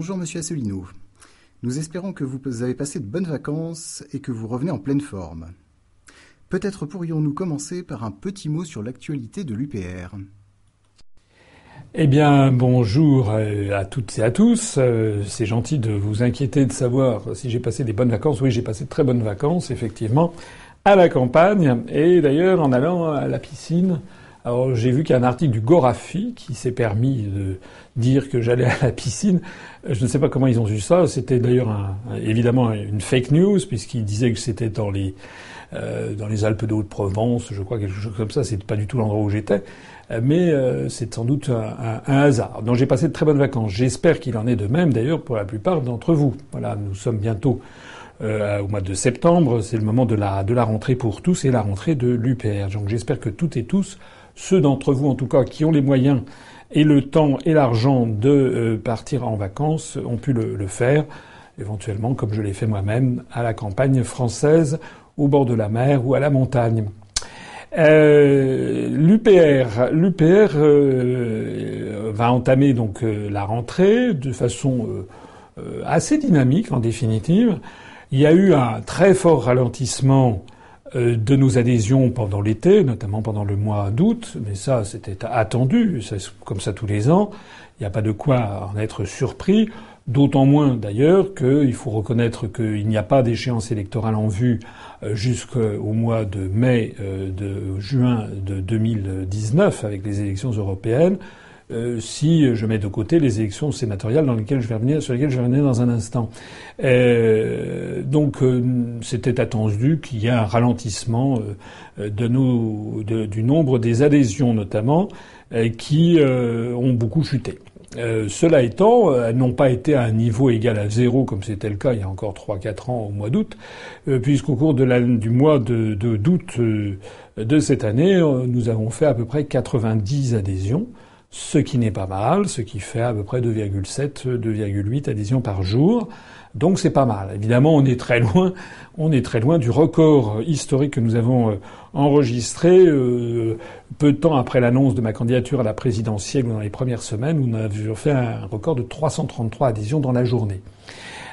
Bonjour Monsieur Asselineau. Nous espérons que vous avez passé de bonnes vacances et que vous revenez en pleine forme. Peut-être pourrions-nous commencer par un petit mot sur l'actualité de l'UPR. Eh bien, bonjour à toutes et à tous. Euh, c'est gentil de vous inquiéter de savoir si j'ai passé des bonnes vacances. Oui, j'ai passé de très bonnes vacances, effectivement, à la campagne et d'ailleurs en allant à la piscine. Alors j'ai vu qu'il y a un article du Gorafi qui s'est permis de dire que j'allais à la piscine. Euh, je ne sais pas comment ils ont vu ça. C'était d'ailleurs évidemment une fake news puisqu'il disait que c'était dans les euh, dans les Alpes de Haute-Provence, je crois quelque chose comme ça. C'est pas du tout l'endroit où j'étais, euh, mais euh, c'est sans doute un, un, hasard. Donc j'ai passé de très bonnes vacances. J'espère qu'il en est de même d'ailleurs pour la plupart d'entre vous. Voilà, nous sommes bientôt au mois de septembre. C'est le moment de la de la rentrée pour tous et la rentrée de l'UPR. Donc j'espère que toutes et tous, ceux d'entre vous en tout cas qui ont les moyens et le temps et l'argent de partir en vacances ont pu le, faire éventuellement comme je l'ai fait moi-même à la campagne française au bord de la mer ou à la montagne. Euh, L'UPR, l'UPR euh, va entamer donc euh, la rentrée de façon assez dynamique en définitive. Il y a eu un très fort ralentissement de nos adhésions pendant l'été, notamment pendant le mois d'août, mais ça c'était attendu, c'est comme ça tous les ans. Il n'y a pas de quoi en être surpris. D'autant moins d'ailleurs qu'il faut reconnaître qu'il n'y a pas d'échéance électorale en vue euh, jusqu'au mois de mai, euh, de juin de 2019 avec les élections européennes. Euh, si je mets de côté les élections sénatoriales dans lesquelles je vais revenir, sur lesquelles je vais revenir dans un instant. donc c'était attendu qu'il y ait un ralentissement de nos, du nombre des adhésions notamment qui ont beaucoup chuté. Euh, cela étant, euh, elles n'ont pas été à un niveau égal à zéro comme c'était le cas il y a encore 3-4 ans au mois d'août, euh, puisqu'au cours de la, du mois d'août de cette année, nous avons fait à peu près 90 adhésions, ce qui n'est pas mal, ce qui fait à peu près 2,7, 2,8 adhésions par jour. Donc c'est pas mal. Évidemment, on est très loin, on est très loin du record historique que nous avons euh, enregistré euh, peu de temps après l'annonce de ma candidature à la présidentielle ou dans les premières semaines où nous avions fait un record de 333 adhésions dans la journée.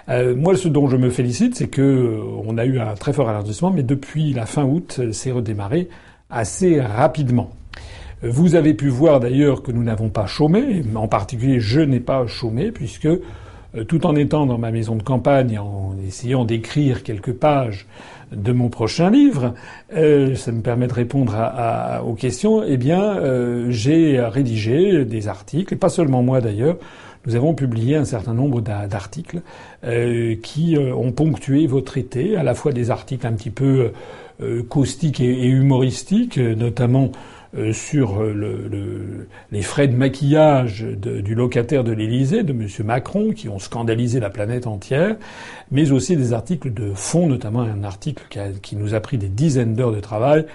Euh, moi, ce dont je me félicite, c'est que on a eu un très fort ralentissement, mais depuis la fin août, c'est redémarré assez rapidement. Vous avez pu voir d'ailleurs que nous n'avons pas chômé, en particulier je n'ai pas chômé puisque euh, tout en étant dans ma maison de campagne, en essayant d'écrire quelques pages de mon prochain livre, euh, ça me permet de répondre aux questions. Eh bien, euh, j'ai rédigé des articles, et pas seulement moi d'ailleurs. Nous avons publié un certain nombre d'articles qui ont ponctué votre été, à la fois des articles un petit peu caustiques et humoristiques, notamment euh, sur euh, le, les frais de maquillage du locataire de l'Élysée, de M. Macron, qui ont scandalisé la planète entière, mais aussi des articles de fond, notamment un article qui, qui nous a pris des dizaines d'heures de travail.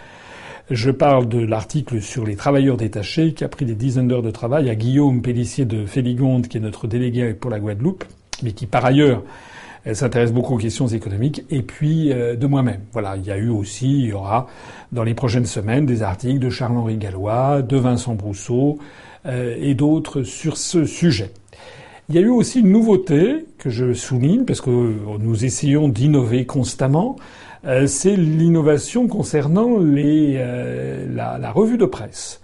Je parle de l'article sur les travailleurs détachés qui a pris des dizaines d'heures de travail à Guillaume Pellissier de Féligonde, qui est notre délégué pour la Guadeloupe, mais qui par ailleurs elle s'intéresse beaucoup aux questions économiques et puis euh, de moi-même. Voilà, il y a eu aussi, il y aura dans les prochaines semaines des articles de Charles-Henri Gallois, de Vincent Brousseau euh, et d'autres sur ce sujet. Il y a eu aussi une nouveauté que je souligne parce que nous essayons d'innover constamment. Euh, c'est l'innovation concernant les, la, la, revue de presse.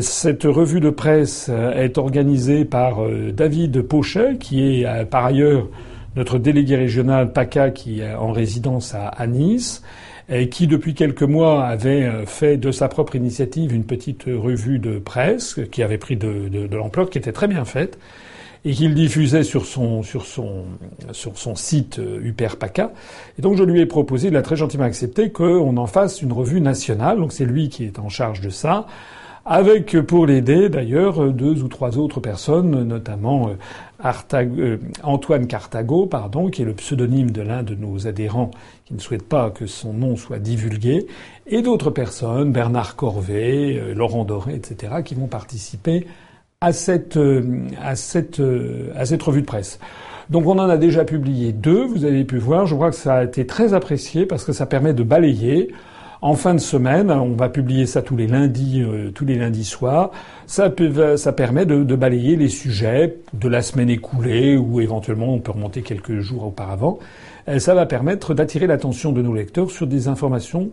Cette revue de presse est organisée par David Pochet, qui est par ailleurs notre délégué régional PACA qui est en résidence à, Nice et qui depuis quelques mois avait euh, fait de sa propre initiative une petite revue de presse qui avait pris de, de, l'ampleur, qui était très bien faite et qu'il diffusait sur son sur son sur son site UPR PACA. Et donc je lui ai proposé, il a très gentiment accepté qu'on en fasse une revue nationale. Donc c'est lui qui est en charge de ça avec pour l'aider d'ailleurs deux ou trois autres personnes, notamment euh, euh, Antoine Cartago, pardon, qui est le pseudonyme de l'un de nos adhérents qui ne souhaite pas que son nom soit divulgué, et d'autres personnes, Bernard Corvet, euh, Laurent Doré, etc., qui vont participer à cette, à cette, à cette revue de presse. Donc on en a déjà publié deux, vous avez pu voir, je crois que ça a été très apprécié parce que ça permet de balayer En fin de semaine, on va publier ça tous les lundis, euh, tous les lundis soirs. Ça, permet de, balayer les sujets de la semaine écoulée ou éventuellement on peut remonter quelques jours auparavant. ça va permettre d'attirer l'attention de nos lecteurs sur des informations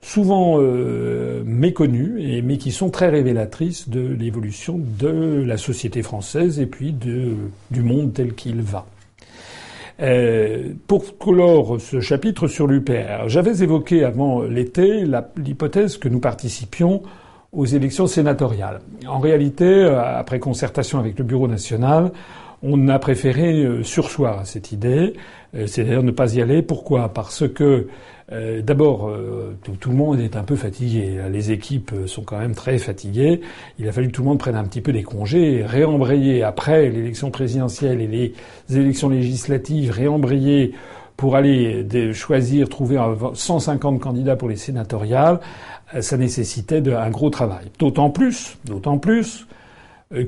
souvent euh, méconnues, mais qui sont très révélatrices de l'évolution de la société française et puis du monde tel qu'il va. Euh, pour clore ce chapitre sur l'UPR, j'avais évoqué avant l'été l'hypothèse que nous participions aux élections sénatoriales. En réalité, euh, après concertation avec le Bureau national, on a préféré euh, sursoir à cette idée, c'est-à-dire ne pas y aller. Pourquoi? Parce que euh, d'abord, euh, tout, le monde est un peu fatigué. Les équipes sont quand même très fatiguées. Il a fallu que tout le monde prenne un petit peu des congés, réembrayer après l'élection présidentielle et les élections législatives, réembrayer pour aller choisir, trouver 150 candidats pour les sénatoriales. Euh, ça nécessitait un gros travail. D'autant plus, d'autant plus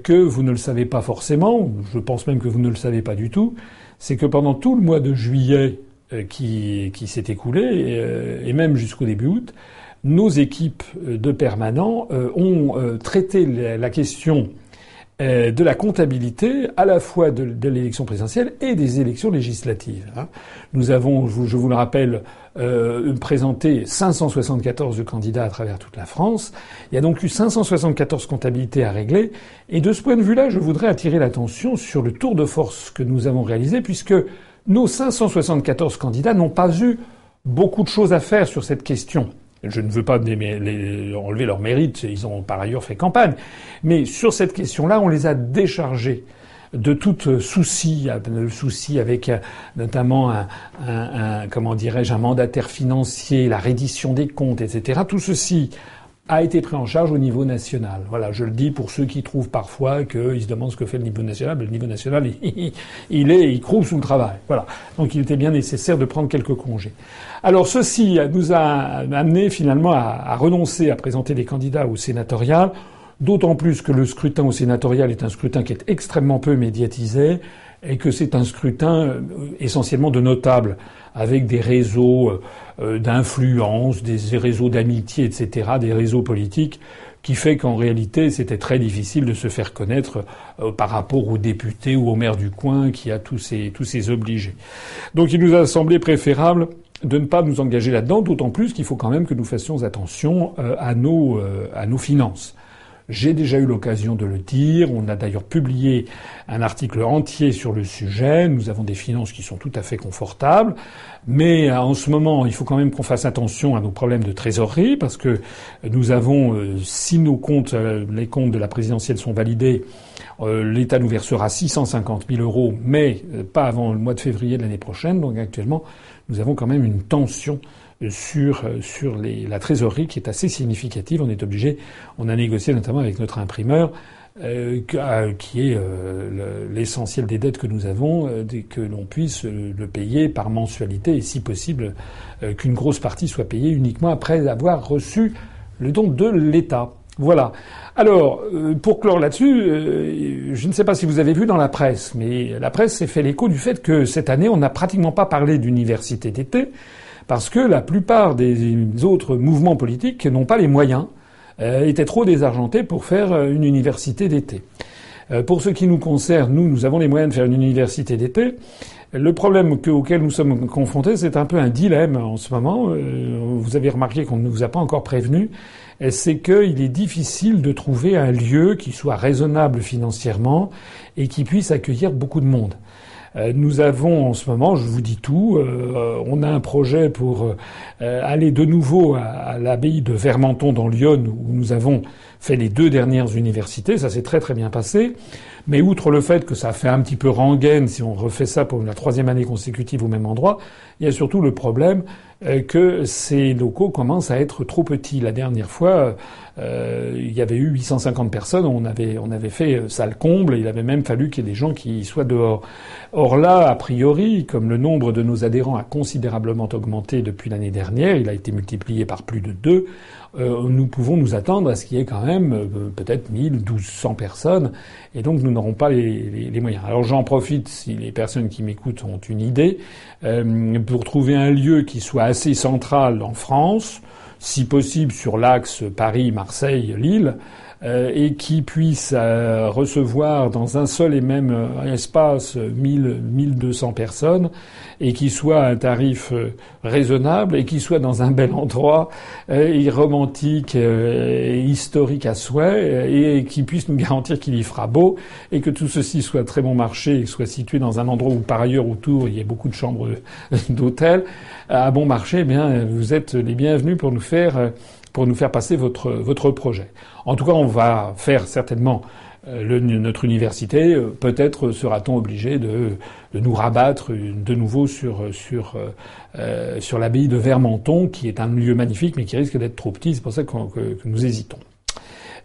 que vous ne le savez pas forcément, je pense même que vous ne le savez pas du tout, c'est que pendant tout le mois de juillet qui, qui s'est écoulé, euh, et, même jusqu'au début août, nos équipes de permanents euh, ont traité la question de la comptabilité à la fois de, de l'élection présidentielle et des élections législatives. Hein. Nous avons, je vous le rappelle, euh, présenté 574 candidats à travers toute la France. Il y a donc eu 574 comptabilités à régler. Et de ce point de vue-là, je voudrais attirer l'attention sur le tour de force que nous avons réalisé, puisque nos 574 candidats n'ont pas eu beaucoup de choses à faire sur cette question. Je ne veux pas enlever leur mérite, ils ont par ailleurs fait campagne. Mais sur cette question-là, on les a déchargés de tout souci, de souci avec euh, notamment un, un comment dirais-je, un mandataire financier, la reddition des comptes, etc. Tout ceci a été pris en charge au niveau national. Voilà, je le dis pour ceux qui trouvent parfois qu'ils se demandent ce que fait le niveau national. le niveau national, il, est, il croule sous le travail. Voilà. Donc il était bien nécessaire de prendre quelques congés. Alors ceci nous a amené finalement à, à renoncer à présenter des candidats au sénatorial, d'autant plus que le scrutin au sénatorial est un scrutin qui est extrêmement peu médiatisé et que c'est un scrutin euh, essentiellement de notables, avec des réseaux euh, euh, d'influence, des réseaux d'amitié, etc., des réseaux politiques, qui fait qu'en réalité, c'était très difficile de se faire connaître par rapport aux députés ou au maire du coin qui a tous ces, tous ces obligés. Donc il nous a semblé préférable de ne pas nous engager là-dedans, d'autant plus qu'il faut quand même que nous fassions attention à nos, à nos finances. J'ai déjà eu l'occasion de le dire. On a d'ailleurs publié un article entier sur le sujet. Nous avons des finances qui sont tout à fait confortables. Mais euh, en ce moment, il faut quand même qu'on fasse attention à nos problèmes de trésorerie parce que nous avons, euh, si nos comptes, euh, les comptes de la présidentielle sont validés, l'État nous versera 650 000 euros, mais pas avant le mois de février de l'année prochaine. Donc actuellement, nous avons quand même une tension sur, sur les, la trésorerie qui est assez significative. On est obligé, on a négocié notamment avec notre imprimeur, euh, euh, qui est euh, l'essentiel des dettes que nous avons, euh, que l'on puisse le payer par mensualité et si possible qu'une grosse partie soit payée uniquement après avoir reçu le don de l'État. Voilà. Alors, pour clore là-dessus, je ne sais pas si vous avez vu dans la presse, mais la presse s'est fait l'écho du fait que cette année, on n'a pratiquement pas parlé d'université d'été parce que la plupart des autres mouvements politiques n'ont pas les moyens, euh, étaient trop désargentés pour faire euh, une université d'été. Euh, pour ce qui nous concerne, nous, nous avons les moyens de faire une université d'été. Le problème auquel nous sommes confrontés, c'est un peu un dilemme en ce moment. Vous avez remarqué qu'on ne vous a pas encore prévenu. C'est qu'il est difficile de trouver un lieu qui soit raisonnable financièrement et qui puisse accueillir beaucoup de monde. Euh, nous avons en ce moment, je vous dis tout, euh, on a un projet pour euh, aller de nouveau à, l'abbaye de Vermenton dans Lyon, où nous avons fait les deux dernières universités. Ça s'est très très bien passé. Mais outre le fait que ça fait un petit peu rengaine si on refait ça pour la troisième année consécutive au même endroit, il y a surtout le problème que ces locaux commencent à être trop petits. La dernière fois, euh, il y avait eu 850 personnes, on avait, on avait fait euh, salle comble, il avait même fallu qu'il y ait des gens qui soient dehors. Or là, a priori, comme le nombre de nos adhérents a considérablement augmenté depuis l'année dernière, il a été multiplié par plus de deux, euh, nous pouvons nous attendre à ce qu'il y ait quand même euh, peut-être 1000, 1200 personnes, et donc nous n'aurons pas les, les, les, moyens. Alors j'en profite, si les personnes qui m'écoutent ont une idée, euh, pour trouver un lieu qui soit assez central en France, si possible sur l'axe Paris-Marseille-Lille, et qui puisse euh, recevoir dans un seul et même euh, espace 1000, 1200 personnes et qui soit à un tarif raisonnable et qui soit dans un bel endroit et romantique et historique à souhait et qui puisse nous garantir qu'il y fera beau et que tout ceci soit très bon marché et soit situé dans un endroit où par ailleurs autour il y ait beaucoup de chambres d'hôtel à bon marché, eh bien vous êtes les bienvenus pour nous faire pour nous faire passer votre votre projet. En tout cas, on va faire certainement euh, notre université. Euh, peut-être sera-t-on obligé de, de, nous rabattre de nouveau sur sur euh, sur l'abbaye de Vermenton, qui est un lieu magnifique, mais qui risque d'être trop petit. C'est pour ça que, nous hésitons.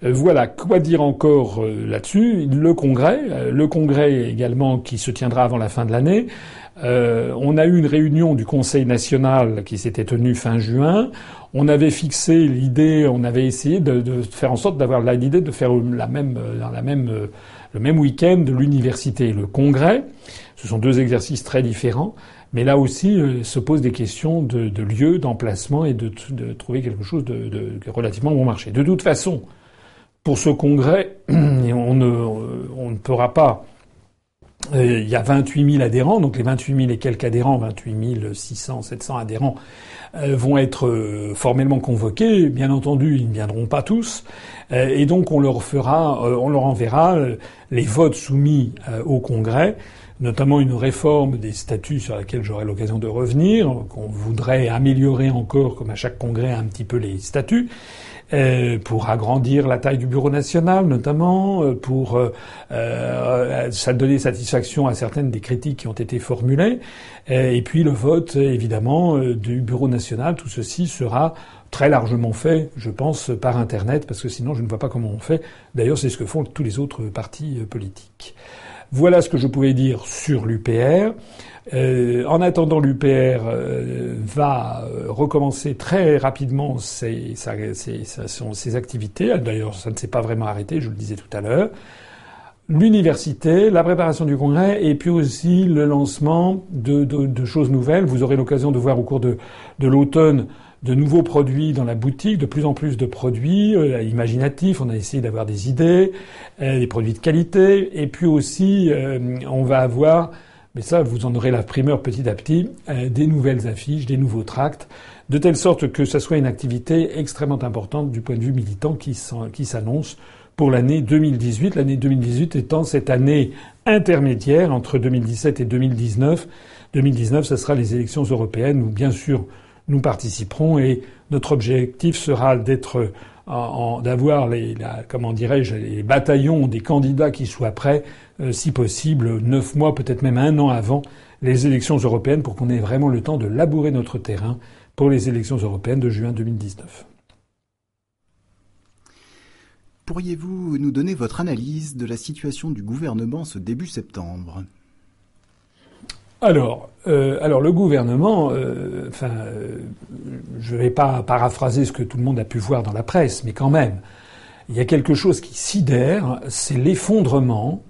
Voilà, quoi dire encore là-dessus? Le congrès, le congrès également qui se tiendra avant la fin de l'année. Euh, on a eu une réunion du Conseil national qui s'était tenue fin juin. On avait fixé l'idée, on avait essayé de, faire en sorte d'avoir l'idée de faire la même, la même, le même week-end de l'université et le congrès. Ce sont deux exercices très différents. Mais là aussi, euh, se posent des questions de, de lieu, d'emplacement et de, de, trouver quelque chose de, de, relativement bon marché. De toute façon, pour ce congrès, on ne, pourra pas euh, il y a 28 000 adhérents, donc les 28 000 et quelques adhérents, 28 600, 700 adhérents, euh, vont être euh, formellement convoqués. Bien entendu, ils ne viendront pas tous, et donc on leur fera, on leur enverra les votes soumis au Congrès, notamment une réforme des statuts sur laquelle j'aurai l'occasion de revenir, qu'on voudrait améliorer encore, comme à chaque Congrès, un petit peu les statuts. Euh, pour agrandir la taille du bureau national, notamment, euh, pour euh, euh, donner satisfaction à certaines des critiques qui ont été formulées, et puis le vote, évidemment, du bureau national. Tout ceci sera très largement fait, je pense, par Internet, parce que sinon je ne vois pas comment on fait. D'ailleurs, c'est ce que font tous les autres partis politiques. Voilà ce que je pouvais dire sur l'UPR. Euh, en attendant, l'UPR euh, va euh, recommencer très rapidement ses, activités. D'ailleurs, ça ne s'est pas vraiment arrêté, je le disais tout à l'heure. L'université, la préparation du congrès et puis aussi le lancement de, choses nouvelles. Vous aurez l'occasion de voir au cours de l'automne de nouveaux produits dans la boutique, de plus en plus de produits imaginatifs. On a essayé d'avoir des idées, des produits de qualité, et puis aussi on va avoir mais ça, vous en aurez la primeur petit à petit, euh, des nouvelles affiches, des nouveaux tracts, de telle sorte que ça soit une activité extrêmement importante du point de vue militant qui s'annonce pour l'année 2018. L'année 2018 étant cette année intermédiaire entre 2017 et 2019. 2019, ce sera les élections européennes où, bien sûr, nous participerons et notre objectif sera d'être d'avoir les, comment dirais-je, les bataillons des candidats qui soient prêts, euh, si possible, neuf mois, peut-être même un an avant les élections européennes, pour qu'on ait vraiment le temps de labourer notre terrain pour les élections européennes de juin 2019. Pourriez-vous nous donner votre analyse de la situation du gouvernement ce début septembre? Alors, euh, alors le gouvernement, euh, enfin, euh, je ne vais pas paraphraser ce que tout le monde a pu voir dans la presse, mais quand même, il y a quelque chose qui sidère, c'est l'effondrement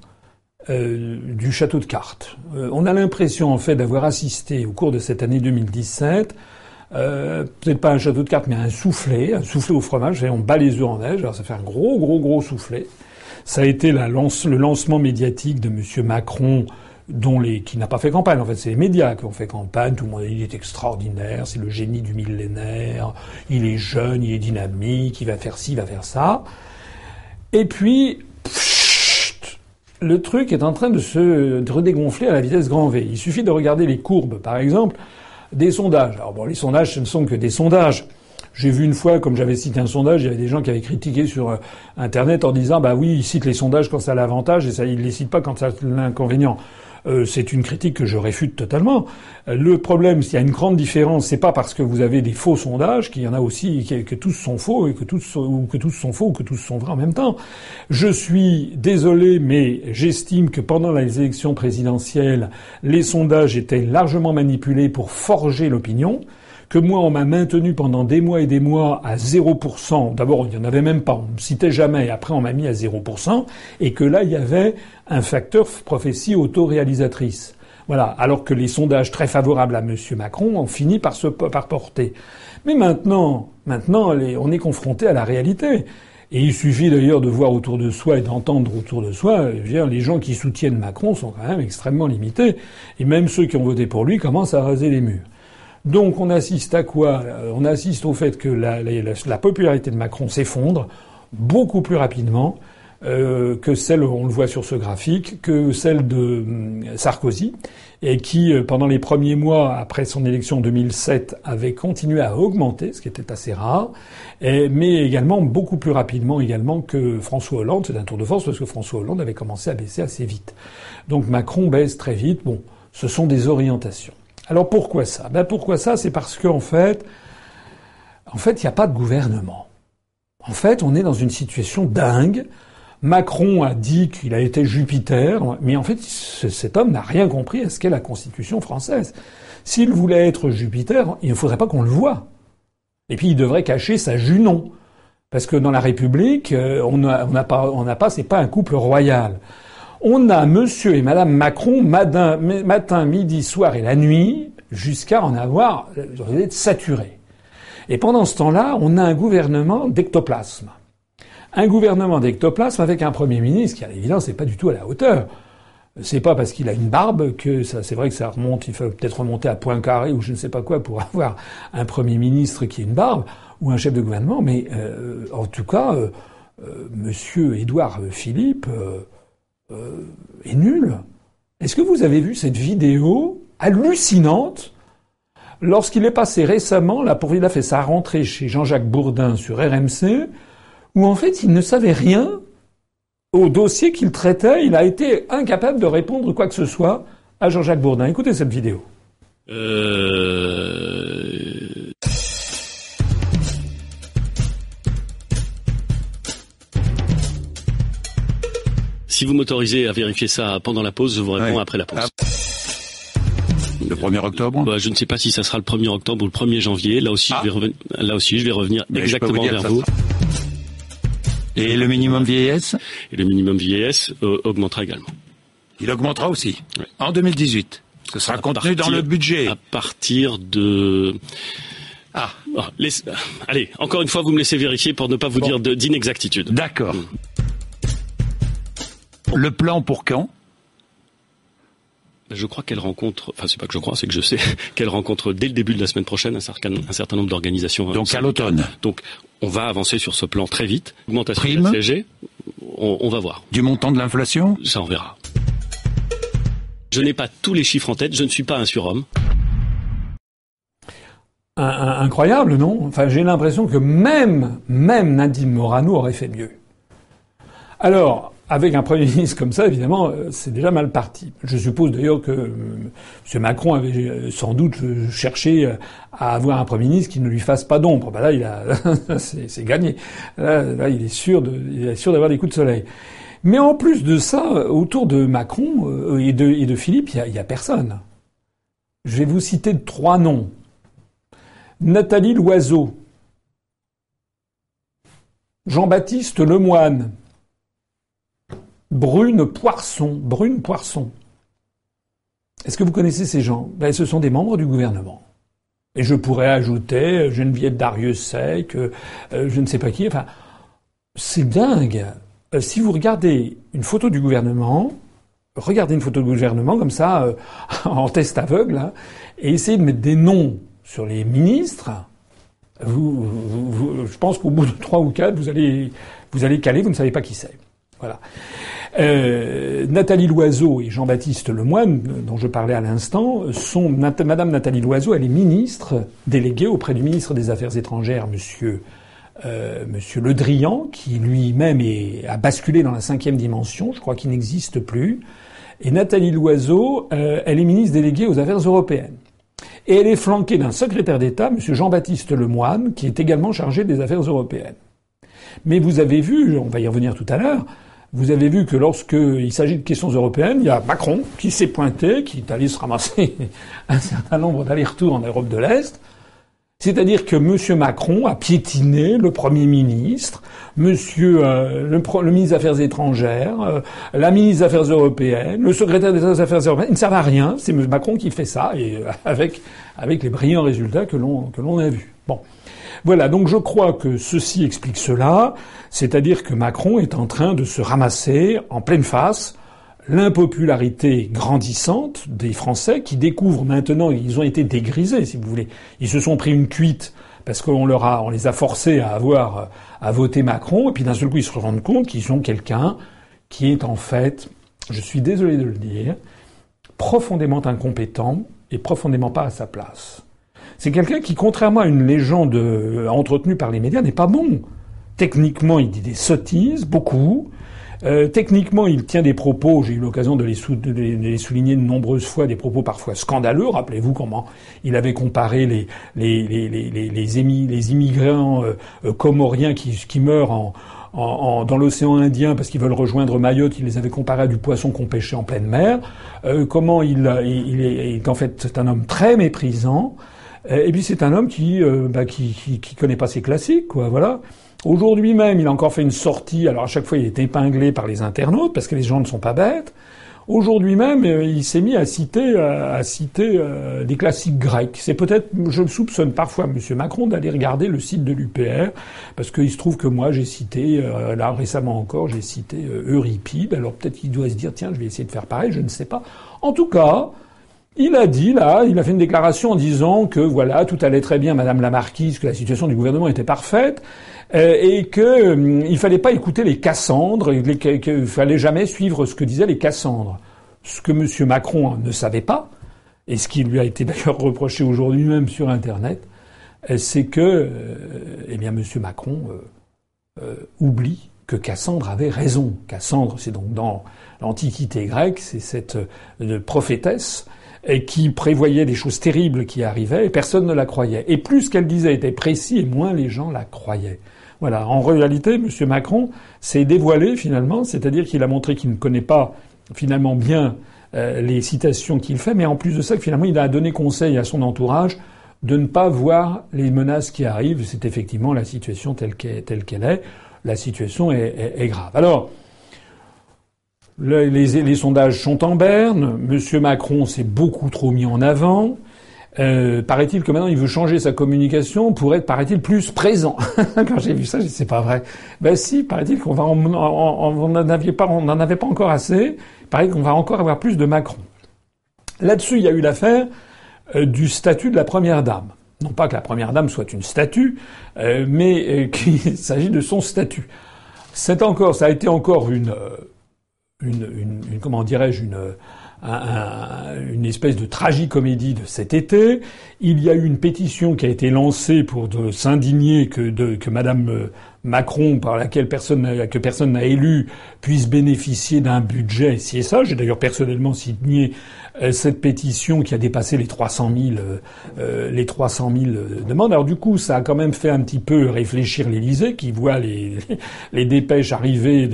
du château de cartes. on a l'impression en fait d'avoir assisté au cours de cette année 2017 peut-être pas un château de cartes, mais un soufflet, un soufflet au fromage. On bat les œufs en neige, alors ça fait un gros, gros, gros soufflet. Ça a été le lancement médiatique de M. Macron dont qui n'a pas fait campagne. En fait, c'est les médias qui ont fait campagne. Tout le monde dit il est extraordinaire, c'est le génie du millénaire, il est jeune, il est dynamique, il va faire ci, il va faire ça. Et puis, le truc est en train de se redégonfler à la vitesse grand V. Il suffit de regarder les courbes, par exemple, des sondages. Alors bon, les sondages, ce ne sont que des sondages. J'ai vu une fois, comme j'avais cité un sondage, il y avait des gens qui avaient critiqué sur euh, Internet en disant, bah oui, ils citent les sondages quand ça a l'avantage et ça, ils les citent pas quand ça a l'inconvénient. Euh, c'est une critique que je réfute totalement. Euh, le problème, s'il y a une grande différence, c'est pas parce que vous avez des faux sondages qu'il y en a aussi que, tous sont faux et que ou que tous sont faux ou que tous sont vrais en même temps. Je suis désolé, mais j'estime que pendant les élections présidentielles, les sondages étaient largement manipulés pour forger l'opinion que moi, on m'a maintenu pendant des mois et des mois à 0%. D'abord, il n'y en avait même pas, on ne me citait jamais, après on m'a mis à 0%, et que là, il y avait un facteur prophétie autoréalisatrice. Voilà. Alors que les sondages très favorables à M. Macron ont fini par se par porter. Mais maintenant, maintenant, on est confronté à la réalité. Et il suffit d'ailleurs de voir autour de soi et d'entendre autour de soi, les gens qui soutiennent Macron sont quand même extrêmement limités. Et même ceux qui ont voté pour lui commencent à raser les murs. Donc on assiste à quoi? On assiste au fait que la, la popularité de Macron s'effondre beaucoup plus rapidement euh, que celle, on le voit sur ce graphique, que celle de hum, Sarkozy, et qui, euh, pendant les premiers mois après son élection en 2007, avait continué à augmenter, ce qui était assez rare, mais également beaucoup plus rapidement également que François Hollande. C'est un tour de force parce que François Hollande avait commencé à baisser assez vite. Donc Macron baisse très vite. Bon, ce sont des orientations. Alors pourquoi ça? Ben pourquoi ça? C'est parce qu'en fait, en fait, il n'y a pas de gouvernement. En fait, on est dans une situation dingue Macron a dit qu'il a été Jupiter, mais en fait, cet homme n'a rien compris à ce qu'est la Constitution française. S'il voulait être Jupiter, il ne faudrait pas qu'on le voie. Et puis, il devrait cacher sa Junon. Parce que dans la République, euh, on n'a pas, pas, c'est pas un couple royal. On a monsieur et madame Macron matin, midi, soir et la nuit, jusqu'à en avoir, euh, saturé. Et pendant ce temps-là, on a un gouvernement d'ectoplasme un gouvernement d'ectoplasme avec un Premier ministre qui, à l'évidence, n'est pas du tout à la hauteur. C'est pas parce qu'il a une barbe que ça, c'est vrai que ça remonte, il faut peut-être remonter à Poincaré ou je ne sais pas quoi pour avoir un Premier ministre qui a une barbe ou un chef de gouvernement, mais euh, en tout cas, euh, Monsieur Édouard Philippe est nul. Est-ce que vous avez vu cette vidéo hallucinante lorsqu'il est passé récemment, là, pour il a fait sa rentrée chez Jean-Jacques Bourdin sur RMC, où en fait il ne savait rien au dossier qu'il traitait. Il a été incapable de répondre quoi que ce soit à Jean-Jacques Bourdin. Écoutez cette vidéo. Euh... Si vous m'autorisez à vérifier ça pendant la pause, je vous réponds après la pause. Ah. Le 1er octobre? Bah, Je ne sais pas si ça sera le 1er octobre ou le 1er janvier. Là aussi, je, vais Là aussi je vais revenir exactement vers vous. Et le minimum vieillesse? Et le minimum vieillesse euh, augmentera également. Il augmentera aussi En 2018 Ce sera contenu dans le budget À partir de... Ah, oh, allez, encore une fois, vous me laissez vérifier pour ne pas vous dire d'inexactitude. D'accord. Hmm. Le plan pour quand? Je crois qu'elle rencontre, enfin c'est pas que je crois, c'est que je sais qu'elle rencontre dès le début de la semaine prochaine un certain, un certain nombre d'organisations. Donc à l'automne. Donc on va avancer sur ce plan très vite. Augmentation de la CSG, on, va voir. Du montant de l'inflation? Ça on verra. Je n'ai pas tous les chiffres en tête, je ne suis pas un surhomme. incroyable, non? Enfin, j'ai l'impression que même, même Nadine Morano aurait fait mieux. Alors, avec un Premier ministre comme ça, évidemment, euh, c'est déjà mal parti. Je suppose d'ailleurs que euh, M. Macron avait euh, sans doute cherché à avoir un Premier ministre qui ne lui fasse pas d'ombre. Ben là, il a, c'est gagné. Là, il est sûr de, d'avoir des coups de soleil. Mais en plus de ça, autour de Macron et de, et de Philippe, il n'y a, a, personne. Je vais vous citer trois noms. Nathalie Loiseau, Jean-Baptiste Lemoine, Brune Poisson. Brune Poisson. Est-ce que vous connaissez ces gens? Ben, Ce sont des membres du gouvernement. Et je pourrais ajouter euh, Geneviève Darius-Sec, euh, euh, je ne sais pas qui. Enfin, c'est dingue. si vous regardez une photo du gouvernement, regardez une photo du gouvernement comme ça, en test aveugle, hein, et essayez de mettre des noms sur les ministres, je pense qu'au bout de trois ou quatre, vous allez, vous allez caler, vous ne savez pas qui c'est. Voilà. Euh, Nathalie Loiseau et Jean-Baptiste Lemoine, dont je parlais à l'instant, sont Madame Nathalie Loiseau, elle est ministre déléguée auprès du ministre des Affaires étrangères, Monsieur euh, Monsieur Le Drian, qui lui-même a basculé dans la cinquième dimension, je crois qu'il n'existe plus. Et Nathalie Loiseau, euh, elle est ministre déléguée aux Affaires européennes. Et elle est flanquée d'un secrétaire d'État, Monsieur Jean-Baptiste Lemoine, qui est également chargé des affaires européennes. Mais vous avez vu, on va y revenir tout à l'heure, vous avez vu que lorsqu'il s'agit de questions européennes, il y a Macron qui s'est pointé, qui est allé se ramasser un certain nombre d'allers-retours en Europe de l'Est. C'est-à-dire que M. Macron a piétiné le Premier ministre, Monsieur le, ministre des Affaires étrangères, euh, la ministre des Affaires européennes, le secrétaire des Affaires européennes. Ils ne servent à rien. C'est M. Macron qui fait ça et euh, avec avec les brillants résultats que l'on que l'on a vus. Bon. Voilà, donc je crois que ceci explique cela, c'est-à-dire que Macron est en train de se ramasser en pleine face l'impopularité grandissante des Français qui découvrent maintenant, ils ont été dégrisés, si vous voulez. Ils se sont pris une cuite parce qu'on leur a, on les a forcés à avoir, à voter Macron, et puis d'un seul coup ils se rendent compte qu'ils sont quelqu'un qui est en fait, je suis désolé de le dire, profondément incompétent et profondément pas à sa place. C'est quelqu'un qui, contrairement à une légende euh, entretenue par les médias, n'est pas bon. Techniquement, il dit des sottises, beaucoup. Euh, techniquement, il tient des propos, j'ai eu l'occasion de, les, souligner de nombreuses fois, des propos parfois scandaleux. Rappelez-vous comment il avait comparé les, les, immigrants euh, comoriens qui, meurent dans l'océan Indien parce qu'ils veulent rejoindre Mayotte, il les avait comparés à du poisson qu'on pêchait en pleine mer. comment il, est, en fait c'est un homme très méprisant. Et puis c'est un homme qui, euh, bah, qui, qui, connaît pas ses classiques, quoi. Voilà. Aujourd'hui même, il a encore fait une sortie. Alors à chaque fois, il est épinglé par les internautes parce que les gens ne sont pas bêtes. Aujourd'hui même, euh, il s'est mis à citer, à citer euh, des classiques grecs. C'est peut-être, je me soupçonne parfois M. Macron d'aller regarder le site de l'UPR, parce qu'il se trouve que moi j'ai cité, là récemment encore, j'ai cité Euripide. Alors peut-être qu'il doit se dire, tiens, je vais essayer de faire pareil, je ne sais pas. En tout cas, il a dit là, il a fait une déclaration en disant que voilà, tout allait très bien, Madame la Marquise, que la situation du gouvernement était parfaite, euh, et que euh, il fallait pas écouter les Cassandres, qu'il fallait jamais suivre ce que disaient les Cassandres. Ce que M. Macron ne savait pas, et ce qui lui a été d'ailleurs reproché aujourd'hui même sur Internet, euh, c'est que, euh, eh bien, M. Macron oublie que Cassandre avait raison. Cassandre, c'est donc dans l'Antiquité grecque, c'est cette prophétesse et qui prévoyait des choses terribles qui arrivaient, et personne ne la croyait. Et plus ce qu'elle disait était précis, et moins les gens la croyaient. Voilà. En réalité, M. Macron s'est dévoilé finalement, c'est-à-dire qu'il a montré qu'il ne connaît pas finalement bien euh, les citations qu'il fait, mais en plus de ça, finalement, il a donné conseil à son entourage de ne pas voir les menaces qui arrivent. C'est effectivement la situation telle qu'elle est. La situation est, est grave. Alors, les, sondages sont en berne. Monsieur Macron s'est beaucoup trop mis en avant. Euh, paraît-il que maintenant il veut changer sa communication pour être, paraît-il, plus présent. Quand j'ai vu ça, j'ai dit c'est pas vrai. Ben si, paraît-il qu'on va, on n'en avait pas, on n'en avait pas encore assez. Paraît qu'on va encore avoir plus de Macron. Là-dessus, il y a eu l'affaire euh, du statut de la première dame. Non pas que la première dame soit une statue, euh, mais qu'il s'agit de son statut. C'est encore, ça a été encore une une, comment dirais-je une une espèce de tragicomédie de cet été. Il y a eu une pétition qui a été lancée pour s'indigner que, de, que Madame euh, Macron, par laquelle personne que personne n'a élu, puisse bénéficier d'un budget si ça. J'ai d'ailleurs personnellement signé euh, cette pétition qui a dépassé les 300 000, euh, euh, les 300 000 demandes. Alors du coup, ça a quand même fait un petit peu réfléchir l'Élysée, qui voit les, les dépêches arriver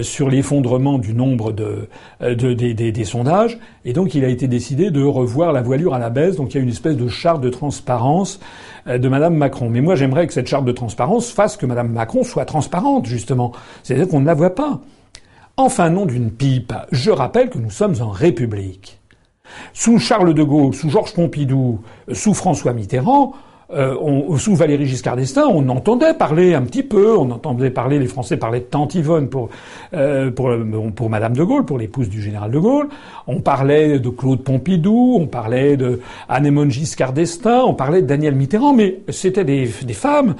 sur l'effondrement du nombre de, de des, des, des, sondages. Et donc, il a été décidé de revoir la voilure à la baisse. Donc, il y a une espèce de charte de transparence de Madame Macron. Mais moi, j'aimerais que cette charte de transparence fasse que Madame Macron soit transparente, justement. C'est-à-dire qu'on ne la voit pas. Enfin, nom d'une pipe, je rappelle que nous sommes en République. Sous Charles de Gaulle, sous Georges Pompidou, sous François Mitterrand, euh, on, sous Valéry Giscard d'Estaing, on entendait parler un petit peu, on entendait parler, les Français parlaient de Tante Yvonne pour, euh, pour, Madame de Gaulle, pour l'épouse du général de Gaulle, on parlait de Claude Pompidou, on parlait de Annemone Giscard d'Estaing, on parlait de Daniel Mitterrand, mais c'était des, des femmes,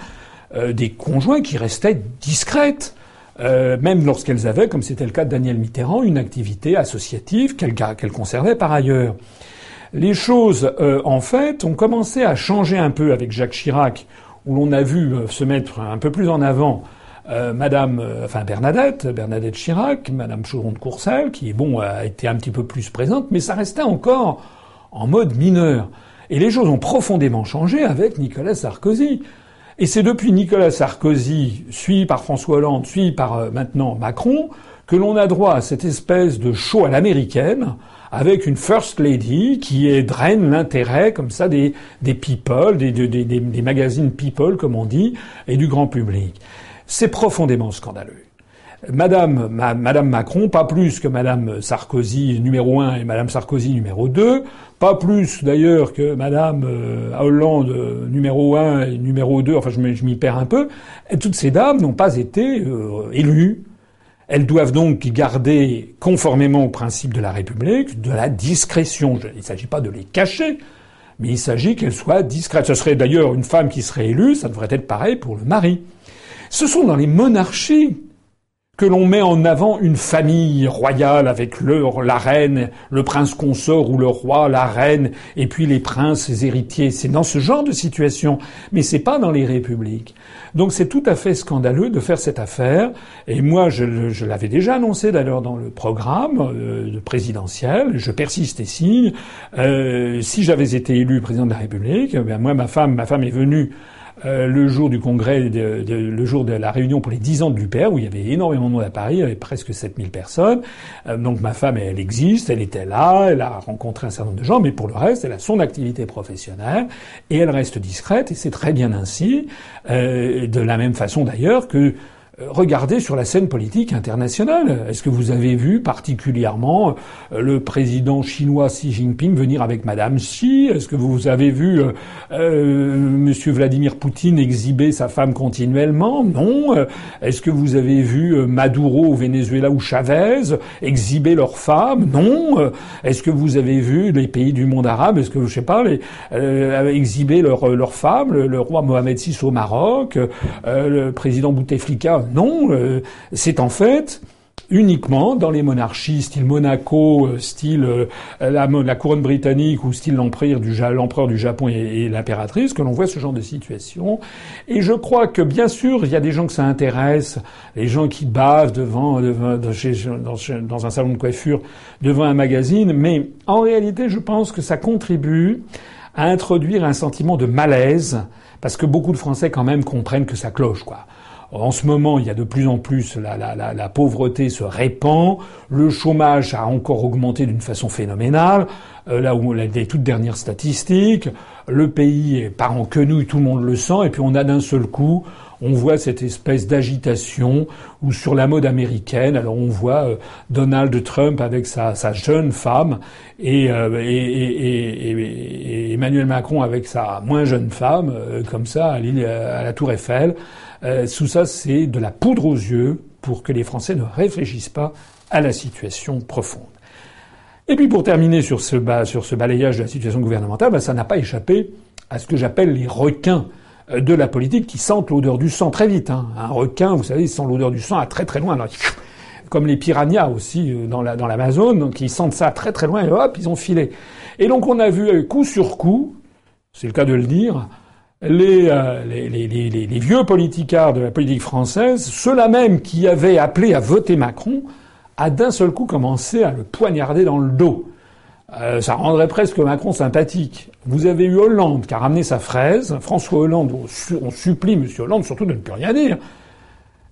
euh, des conjoints qui restaient discrètes. Euh, même lorsqu'elles avaient, comme c'était le cas de Daniel Mitterrand, une activité associative qu'elles conservaient par ailleurs. Les choses, euh, en fait, ont commencé à changer un peu avec Jacques Chirac, où l'on a vu euh, se mettre un peu plus en avant Madame, enfin Bernadette, Bernadette Chirac, Madame Chaudron de Courcelles, qui bon a été un petit peu plus présente, mais ça restait encore en mode mineur. Et les choses ont profondément changé avec Nicolas Sarkozy. Et c'est depuis Nicolas Sarkozy, suivi par François Hollande, suivi par euh, maintenant Macron, que l'on a droit à cette espèce de show à l'américaine, avec une first lady qui draine l'intérêt comme ça des, people, des, magazines people comme on dit, et du grand public. C'est profondément scandaleux. Madame, Macron, pas plus que Madame Sarkozy numéro 1 et Madame Sarkozy numéro 2, pas plus d'ailleurs que Madame euh, Hollande numéro 1 et numéro 2, enfin je m'y perds un peu, toutes ces dames n'ont pas été euh, élues. Elles doivent donc garder, conformément au principe de la République, de la discrétion. Il ne s'agit pas de les cacher, mais il s'agit qu'elles soient discrètes. Ce serait d'ailleurs une femme qui serait élue, ça devrait être pareil pour le mari. Ce sont dans les monarchies que l'on met en avant une famille royale avec la reine, le prince consort ou le roi, la reine, et puis les princes héritiers. C'est dans ce genre de situation, mais c'est pas dans les républiques. Donc c'est tout à fait scandaleux de faire cette affaire. Et moi, je, l'avais déjà annoncé d'ailleurs dans le programme euh, présidentiel. Je persiste et. Euh, si j'avais été élu président de la République, ben moi, ma femme, ma femme est venue euh, le jour du congrès, de, le jour de la réunion pour les 10 ans du père, où il y avait énormément de monde à Paris, il y avait presque 7000 personnes. Euh, donc ma femme, elle existe, elle était là, elle a rencontré un certain nombre de gens, mais pour le reste, elle a son activité professionnelle et elle reste discrète, et c'est très bien ainsi, euh, de la même façon d'ailleurs que regardez sur la scène politique internationale. Est-ce que vous avez vu particulièrement euh, le président chinois Xi Jinping venir avec Madame Xi? Est-ce que vous avez vu euh, euh Monsieur Vladimir Poutine exhiber sa femme continuellement? Non. Est-ce que vous avez vu Maduro au Venezuela ou Chavez exhiber leurs femmes Non. Est-ce que vous avez vu les pays du monde arabe Est-ce que je sais pas les, exhiber leurs leur femmes le, le, roi Mohamed VI au Maroc, le président Bouteflika non, euh, c'est en fait uniquement dans les monarchies style Monaco, euh, style euh, la, couronne britannique ou style l'empereur du, Japon et, l'impératrice que l'on voit ce genre de situation. Et je crois que bien sûr, il y a des gens que ça intéresse, les gens qui bavent devant, devant dans, un salon de coiffure, devant un magazine, mais en réalité, je pense que ça contribue à introduire un sentiment de malaise parce que beaucoup de Français quand même comprennent que ça cloche, quoi. En ce moment, il y a de plus en plus la, la, la, la pauvreté se répand, le chômage a encore augmenté d'une façon phénoménale. Euh, là où les toutes dernières statistiques, le pays est par en quenouille, tout le monde le sent, et puis on a d'un seul coup, on voit cette espèce d'agitation où sur la mode américaine, alors on voit euh, Donald Trump avec sa, sa jeune femme et, euh, et, et, et, Emmanuel Macron avec sa moins jeune femme, comme ça à, à la Tour Eiffel. Euh, tout ça, c'est de la poudre aux yeux pour que les Français ne réfléchissent pas à la situation profonde. Et puis pour terminer sur ce, sur ce balayage de la situation gouvernementale, ben, ça n'a pas échappé à ce que j'appelle les requins euh, de la politique qui sentent l'odeur du sang très vite. Hein. Un requin, vous savez, il sent l'odeur du sang à très très loin. comme les piranhas aussi euh, dans l'Amazon, la, donc ils sentent ça très très loin et hop, ils ont filé. Et donc on a vu euh, coup sur coup, c'est le cas de le dire, euh, les, vieux politicards de la politique française, ceux-là même qui avaient appelé à voter Macron, a d'un seul coup commencé à le poignarder dans le dos. Euh, ça rendrait presque Macron sympathique. Vous avez eu Hollande qui a ramené sa fraise. François Hollande, on supplie M. Hollande surtout de ne plus rien dire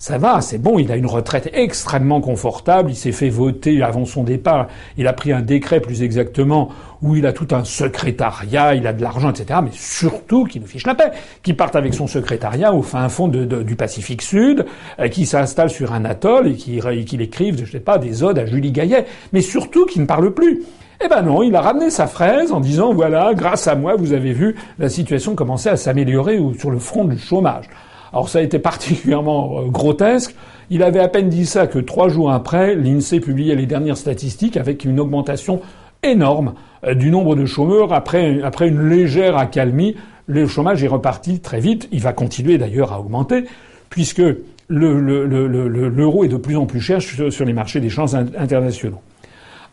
ça va, c'est bon, il a une retraite extrêmement confortable, il s'est fait voter avant son départ, il a pris un décret plus exactement, où il a tout un secrétariat, il a de l'argent, etc. Mais surtout qu'il nous fiche la paix, qu'il parte avec son secrétariat au fin fond du Pacifique Sud, euh, qui s'installe sur un atoll et qu'il écrive, je sais pas, des odes à Julie Gaillet, mais surtout qu'il ne parle plus. Eh ben non, il a ramené sa fraise en disant voilà, grâce à moi, vous avez vu, la situation commençait à s'améliorer sur le front du chômage. Alors ça a été particulièrement euh, grotesque. Il avait à peine dit ça que trois jours après, l'INSEE publiait les dernières statistiques avec une augmentation énorme euh, du nombre de chômeurs après, après une légère accalmie. Le chômage est reparti très vite. Il va continuer d'ailleurs à augmenter puisque l'euro le, le, est de plus en plus cher sur les marchés des internationaux.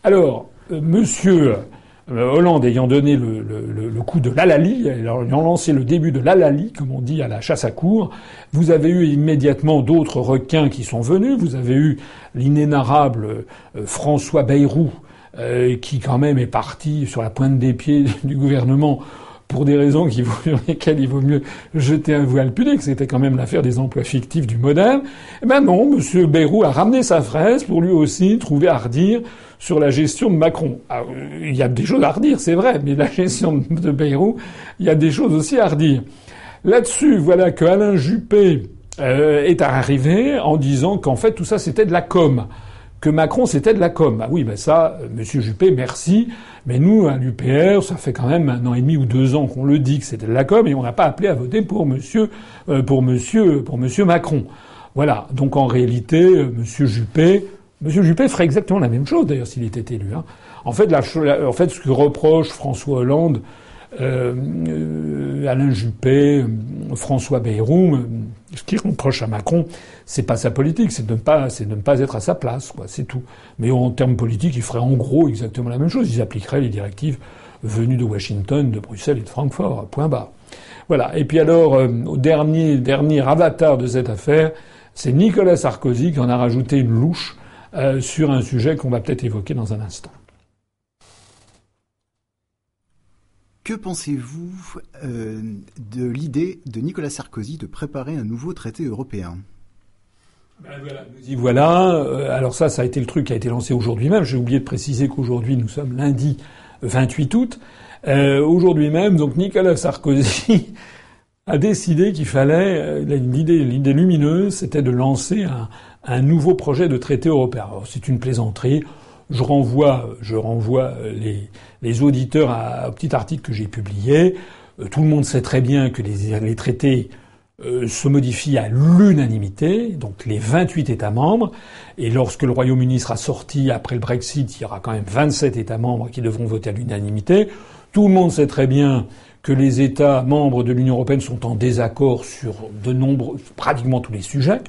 Alors, euh, monsieur Hollande ayant donné le, le, le coup de l'Alali, ayant lancé le début de l'Alali, comme on dit à la chasse à cour, vous avez eu immédiatement d'autres requins qui sont venus. Vous avez eu l'inénarrable euh, François Bayrou, euh, qui quand même est parti sur la pointe des pieds du gouvernement pour des raisons qui, sur lesquelles il vaut mieux jeter un voile que c'était quand même l'affaire des emplois fictifs du modem. Eh ben non, M. Bayrou a ramené sa fraise pour lui aussi trouver à redire sur la gestion de Macron. Ah, il y a des choses à redire, c'est vrai, mais la gestion de Bayrou, il y a des choses aussi à redire. Là-dessus, voilà que Alain Juppé euh, est arrivé en disant qu'en fait tout ça c'était de la com que Macron c'était de la com. Ah oui, ben ça, euh, Monsieur Juppé, merci. Mais nous, à l'UPR, ça fait quand même un an et demi ou deux ans qu'on le dit que c'était de la com et on n'a pas appelé à voter pour Monsieur, euh, pour Monsieur, pour Monsieur Macron. Voilà. Donc en réalité, euh, Monsieur Juppé, Monsieur Juppé ferait exactement la même chose d'ailleurs s'il était élu. Hein. En fait, la, en fait, ce que reproche François Hollande, Alain Juppé, François Bayrou, ce qui reproche à Macron, c'est pas sa politique, c'est de ne pas, c'est de ne pas être à sa place, quoi. C'est tout. Mais en termes politiques, il ferait en gros exactement la même chose. Ils appliqueraient les directives venues de Washington, de Bruxelles et de Francfort. Point bas. Voilà. Et puis alors, euh, au dernier, dernier avatar de cette affaire, c'est Nicolas Sarkozy qui en a rajouté une louche euh, sur un sujet qu'on va peut-être évoquer dans un instant. Que pensez-vous euh, de l'idée de Nicolas Sarkozy de préparer un nouveau traité européen? Ben voilà, nous y voilà. Euh, alors ça, ça a été le truc qui a été lancé aujourd'hui même. J'ai oublié de préciser qu'aujourd'hui, nous sommes lundi 28 août. Euh, aujourd'hui même, donc Nicolas Sarkozy a décidé qu'il fallait l'idée, l'idée lumineuse, c'était de lancer un, nouveau projet de traité européen. C'est une plaisanterie. Je renvoie, je renvoie les, les auditeurs à, au petit article que j'ai publié. tout le monde sait très bien que les, traités euh, se modifie à l'unanimité, donc les 28 États membres, et lorsque le Royaume-Uni sera sorti après le Brexit, il y aura quand même 27 États membres qui devront voter à l'unanimité. Tout le monde sait très bien que les États membres de l'Union européenne sont en désaccord sur de nombreux, pratiquement tous les sujets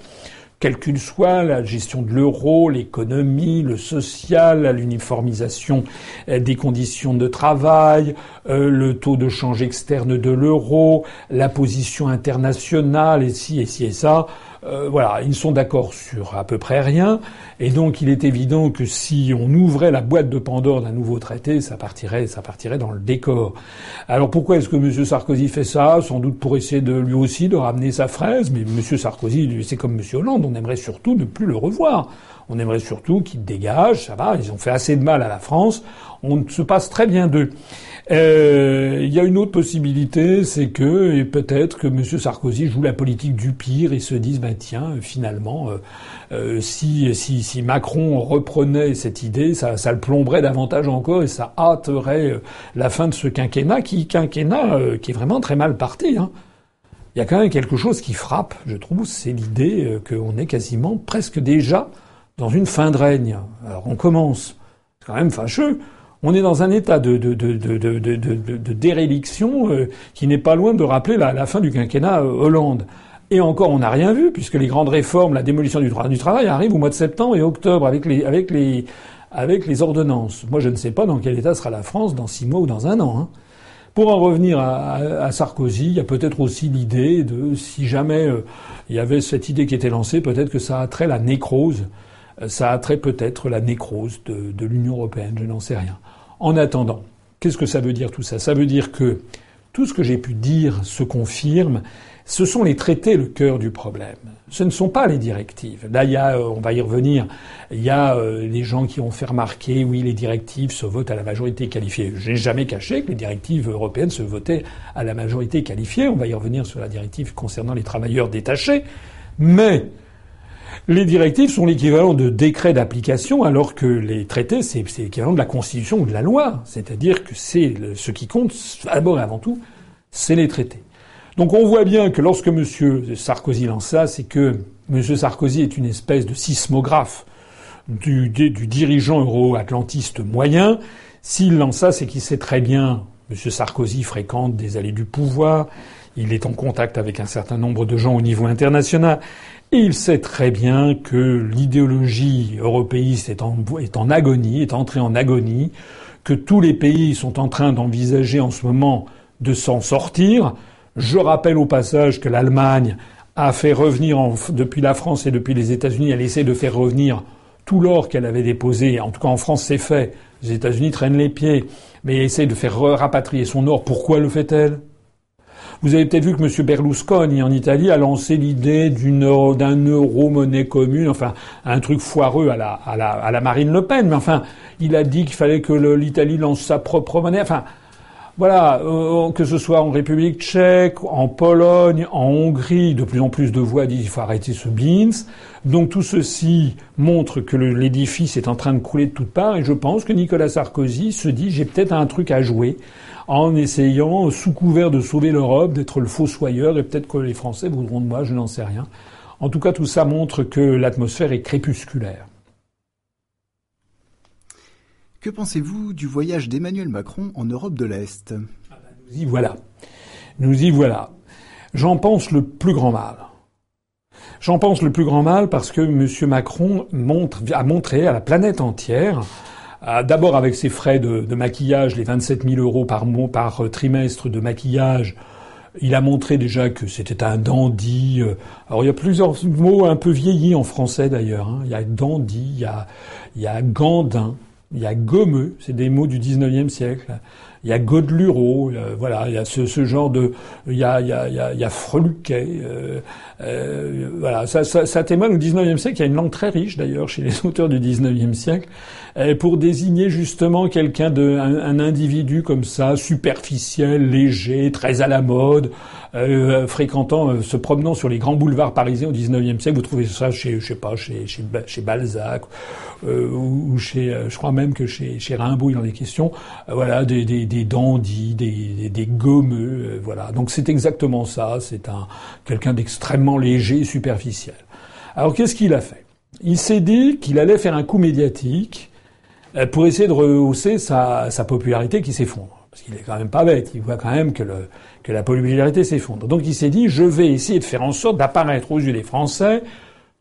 quelle qu'il soit, la gestion de l'euro, l'économie, le social, l'uniformisation euh, des conditions de travail, euh, le taux de change externe de l'euro, la position internationale, et ci et ci et ça. Euh, voilà, ils sont d'accord sur à peu près rien, et donc il est évident que si on ouvrait la boîte de Pandore d'un nouveau traité, ça partirait, ça partirait dans le décor. Alors pourquoi est-ce que M. Sarkozy fait ça? Sans doute pour essayer de lui aussi de ramener sa fraise, mais M. Sarkozy, c'est comme M. Hollande, on aimerait surtout ne plus le revoir. On aimerait surtout qu'il dégage, ça va, ils ont fait assez de mal à la France, on se passe très bien d'eux. Euh, il y a une autre possibilité, c'est que et peut-être que M. Sarkozy joue la politique du pire et se dise, ben tiens, finalement, euh, euh, si, si, si, Macron reprenait cette idée, ça, le plomberait davantage encore et ça hâterait la fin de ce quinquennat, qui quinquennat qui est vraiment très mal parti. Hein. Il y a quand même quelque chose qui frappe, je trouve, c'est l'idée qu'on est quasiment presque déjà dans une fin de règne. Alors on commence, c'est quand même fâcheux on est dans un état de, de, déréliction euh, qui n'est pas loin de rappeler la, fin du quinquennat euh, Hollande. Et encore, on n'a rien vu, puisque les grandes réformes, la démolition du, du, travail arrivent au mois de septembre et octobre avec les, avec les, avec les ordonnances. Moi, je ne sais pas dans quel état sera la France dans six mois ou dans un an. Hein. Pour en revenir à, Sarkozy, il y a peut-être aussi l'idée de, si jamais euh, il y avait cette idée qui était lancée, peut-être que ça a trait la nécrose. Ça a trait peut-être la nécrose de, de l'Union européenne, je n'en sais rien. En attendant, qu'est-ce que ça veut dire tout ça? Ça veut dire que tout ce que j'ai pu dire se confirme. Ce sont les traités le cœur du problème. Ce ne sont pas les directives. Là, il y a, euh, on va y revenir, il y a euh, les gens qui ont fait remarquer, oui, les directives se votent à la majorité qualifiée. Je n'ai jamais caché que les directives européennes se votaient à la majorité qualifiée. On va y revenir sur la directive concernant les travailleurs détachés. Mais les directives sont l'équivalent de décrets d'application, alors que les traités, c'est l'équivalent de la Constitution ou de la loi. C'est-à-dire que c'est ce qui compte, d'abord et avant tout, c'est les traités. Donc on voit bien que lorsque M. Sarkozy lance ça, c'est que M. Sarkozy est une espèce de sismographe du, dirigeant euro-atlantiste moyen. S'il lance ça, c'est qu'il sait très bien, M. Sarkozy fréquente des allées du pouvoir, il est en contact avec un certain nombre de gens au niveau international. Et il sait très bien que l'idéologie européiste est en agonie, est entrée en agonie, que tous les pays sont en train d'envisager en ce moment de s'en sortir. Je rappelle au passage que l'Allemagne a fait revenir depuis la France et depuis les États-Unis, elle essaie de faire revenir tout l'or qu'elle avait déposé, en tout cas en France c'est fait, Les États-Unis traînent les pieds, mais essaye de faire rapatrier son or. Pourquoi le fait-elle? Vous avez peut-être vu que M. Berlusconi en Italie a lancé l'idée d'un euro monnaie commune, enfin un truc foireux à la, à la, à la Marine Le Pen, mais enfin il a dit qu'il fallait que l'Italie lance sa propre monnaie. Enfin voilà, euh, que ce soit en République tchèque, en Pologne, en Hongrie, de plus en plus de voix disent qu'il faut arrêter ce Beans. Donc tout ceci montre que l'édifice est en train de couler de toutes parts et je pense que Nicolas Sarkozy se dit j'ai peut-être un truc à jouer en essayant, sous couvert de sauver l'Europe, d'être le fossoyeur et peut-être que les Français voudront de moi, je n'en sais rien. En tout cas, tout ça montre que l'atmosphère est crépusculaire. Que pensez-vous du voyage d'Emmanuel Macron en Europe de l'Est? Ah ben, Nous y voilà. Nous y voilà. J'en pense le plus grand mal. J'en pense le plus grand mal parce que M. Macron montre, a montré à la planète entière, d'abord avec ses frais de, maquillage, les 27 000 euros par, mois, par euh, trimestre de maquillage, il a montré déjà que c'était un dandy. Euh. Alors il y a plusieurs mots un peu vieillis en français d'ailleurs. Hein. Il y a dandy, il y a gandin, il y a gommeux, c'est des mots du 19e siècle. Il y a Godeluro, voilà, il y a ce, ce, genre de, il y a, il y a, il y a, Freluquet, euh, euh, voilà, ça, ça, ça, témoigne au 19e siècle. Il y a une langue très riche d'ailleurs chez les auteurs du 19e siècle euh, pour désigner justement quelqu'un de, un, individu comme ça, superficiel, léger, très à la mode, euh, fréquentant, euh, se promenant sur les grands boulevards parisiens au XIXe siècle. Vous trouvez ça chez, je sais pas, chez, chez, chez Balzac euh, ou, chez, je crois même que chez, chez Rimbaud, il en est question. voilà, des, des, des dandys, des, des, gommeux, voilà. Donc c'est exactement ça. C'est un quelqu'un d'extrêmement léger, superficiel. Alors qu'est-ce qu'il a fait? Il s'est dit qu'il allait faire un coup médiatique pour essayer de rehausser sa, sa popularité qui s'effondre. Parce qu'il est quand même pas bête. Il voit quand même que le, que la popularité s'effondre. Donc il s'est dit, je vais essayer de faire en sorte d'apparaître aux yeux des Français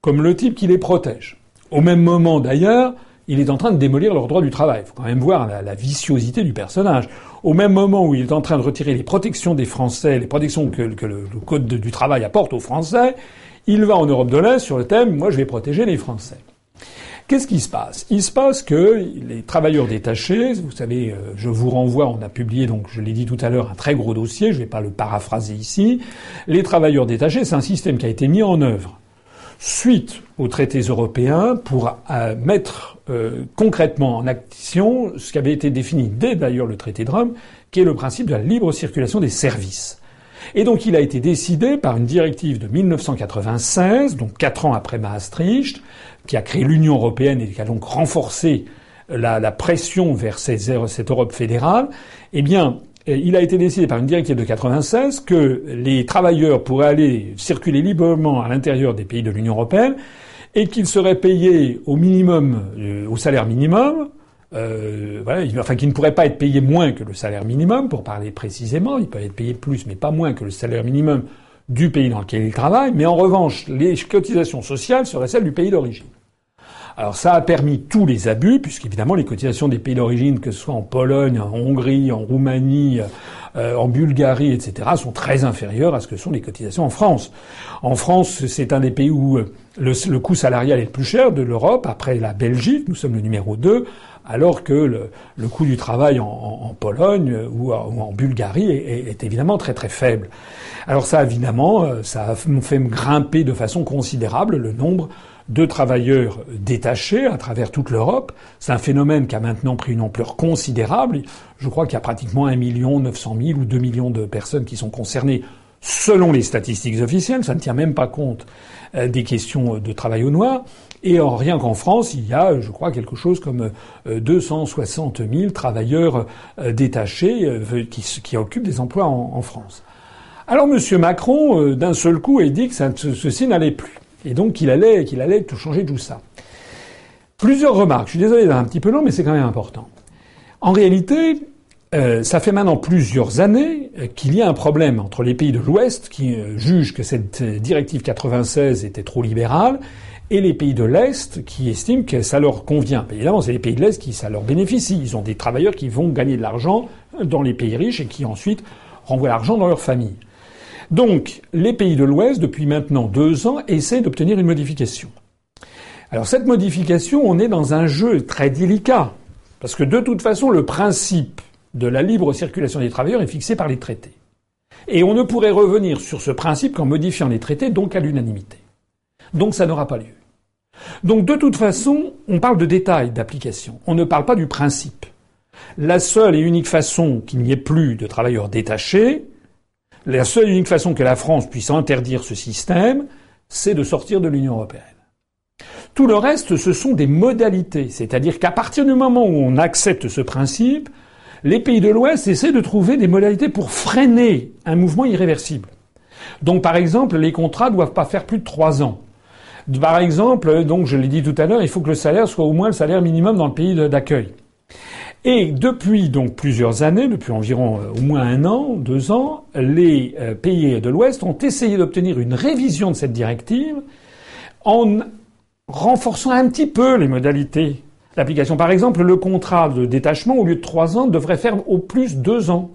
comme le type qui les protège. Au même moment d'ailleurs, il est en train de démolir leur droit du travail. Il faut quand même voir la, viciosité du personnage. Au même moment où il est en train de retirer les protections des Français, les protections que, le, Code du travail apporte aux Français, il va en Europe de l'Est sur le thème, moi je vais protéger les Français. Qu'est-ce qui se passe? Il se passe que les travailleurs détachés, vous savez, euh, je vous renvoie, on a publié, donc je l'ai dit tout à l'heure, un très gros dossier, je ne vais pas le paraphraser ici. Les travailleurs détachés, c'est un système qui a été mis en œuvre suite aux traités européens pour euh, mettre euh, concrètement en action ce qui avait été défini dès d'ailleurs le traité de Rome, qui est le principe de la libre circulation des services. Et donc il a été décidé par une directive de 1996, donc quatre ans après Maastricht, qui a créé l'Union européenne et qui a donc renforcé la, la pression vers ces, cette Europe fédérale, eh bien, il a été décidé par une directive de 96 que les travailleurs pourraient aller circuler librement à l'intérieur des pays de l'Union européenne et qu'ils seraient payés au minimum, euh, au salaire minimum, euh, voilà, enfin qu'ils ne pourraient pas être payés moins que le salaire minimum, pour parler précisément, ils peuvent être payés plus, mais pas moins que le salaire minimum du pays dans lequel ils travaillent, mais en revanche, les cotisations sociales seraient celles du pays d'origine. Alors ça a permis tous les abus, puisqu'évidemment les cotisations des pays d'origine, que ce soit en Pologne, en Hongrie, en Roumanie, euh, en Bulgarie, etc., sont très inférieures à ce que sont les cotisations en France. En France, c'est un des pays où euh, le, coût salarial est le plus cher de l'Europe, après la Belgique, nous sommes le numéro 2, alors que le, coût du travail en, Pologne ou, en Bulgarie est, est, évidemment très très faible. Alors ça, évidemment, euh, ça a fait grimper de façon considérable le nombre de travailleurs détachés à travers toute l'Europe. C'est un phénomène qui a maintenant pris une ampleur considérable. Je crois qu'il y a pratiquement 1 million 900 000 ou 2 millions de personnes qui sont concernées selon les statistiques officielles. Ça ne tient même pas compte euh, des questions de travail au noir. Et rien qu'en France, il y a, je crois, quelque chose comme 260 euh, 000 travailleurs euh, détachés qui, occupent des emplois en, France. Alors M. Macron, d'un seul coup, a dit que ceci n'allait plus et donc qu'il allait, qu'il allait tout changer tout ça. Plusieurs remarques. Je suis désolé d'être un petit peu long, mais c'est quand même important. En réalité, euh, ça fait maintenant plusieurs années euh, qu'il y a un problème entre les pays de l'Ouest qui euh, jugent que cette directive 96 était trop libérale et les pays de l'Est qui estiment que ça leur convient. Évidemment, c'est les pays de l'Est qui ça leur bénéficie. Ils ont des travailleurs qui vont gagner de l'argent dans les pays riches et qui ensuite renvoient l'argent dans leur famille. Donc, les pays de l'Ouest, depuis maintenant deux ans, essaient d'obtenir une modification. Alors cette modification, on est dans un jeu très délicat, Parce que de toute façon, le principe de la libre circulation des travailleurs est fixé par les traités. Et on ne pourrait revenir sur ce principe qu'en modifiant les traités, donc à l'unanimité. Donc ça n'aura pas lieu. Donc de toute façon, on parle de détails d'application. On ne parle pas du principe. La seule et unique façon qu'il n'y ait plus de travailleurs détachés, la seule et unique façon que la France puisse interdire ce système, c'est de sortir de l'Union européenne. Tout le reste, ce sont des modalités. C'est-à-dire qu'à partir du moment où on accepte ce principe, les pays de l'Ouest essaient de trouver des modalités pour freiner un mouvement irréversible. Donc, par exemple, les contrats ne doivent pas faire plus de trois ans. Par exemple, donc, je l'ai dit tout à l'heure, il faut que le salaire soit au moins le salaire minimum dans le pays d'accueil. Et depuis donc plusieurs années, depuis environ euh, au moins un an, deux ans, les euh, pays de l'Ouest ont essayé d'obtenir une révision de cette directive en renforçant un petit peu les modalités d'application. Par exemple, le contrat de détachement, au lieu de trois ans, devrait faire au plus deux ans.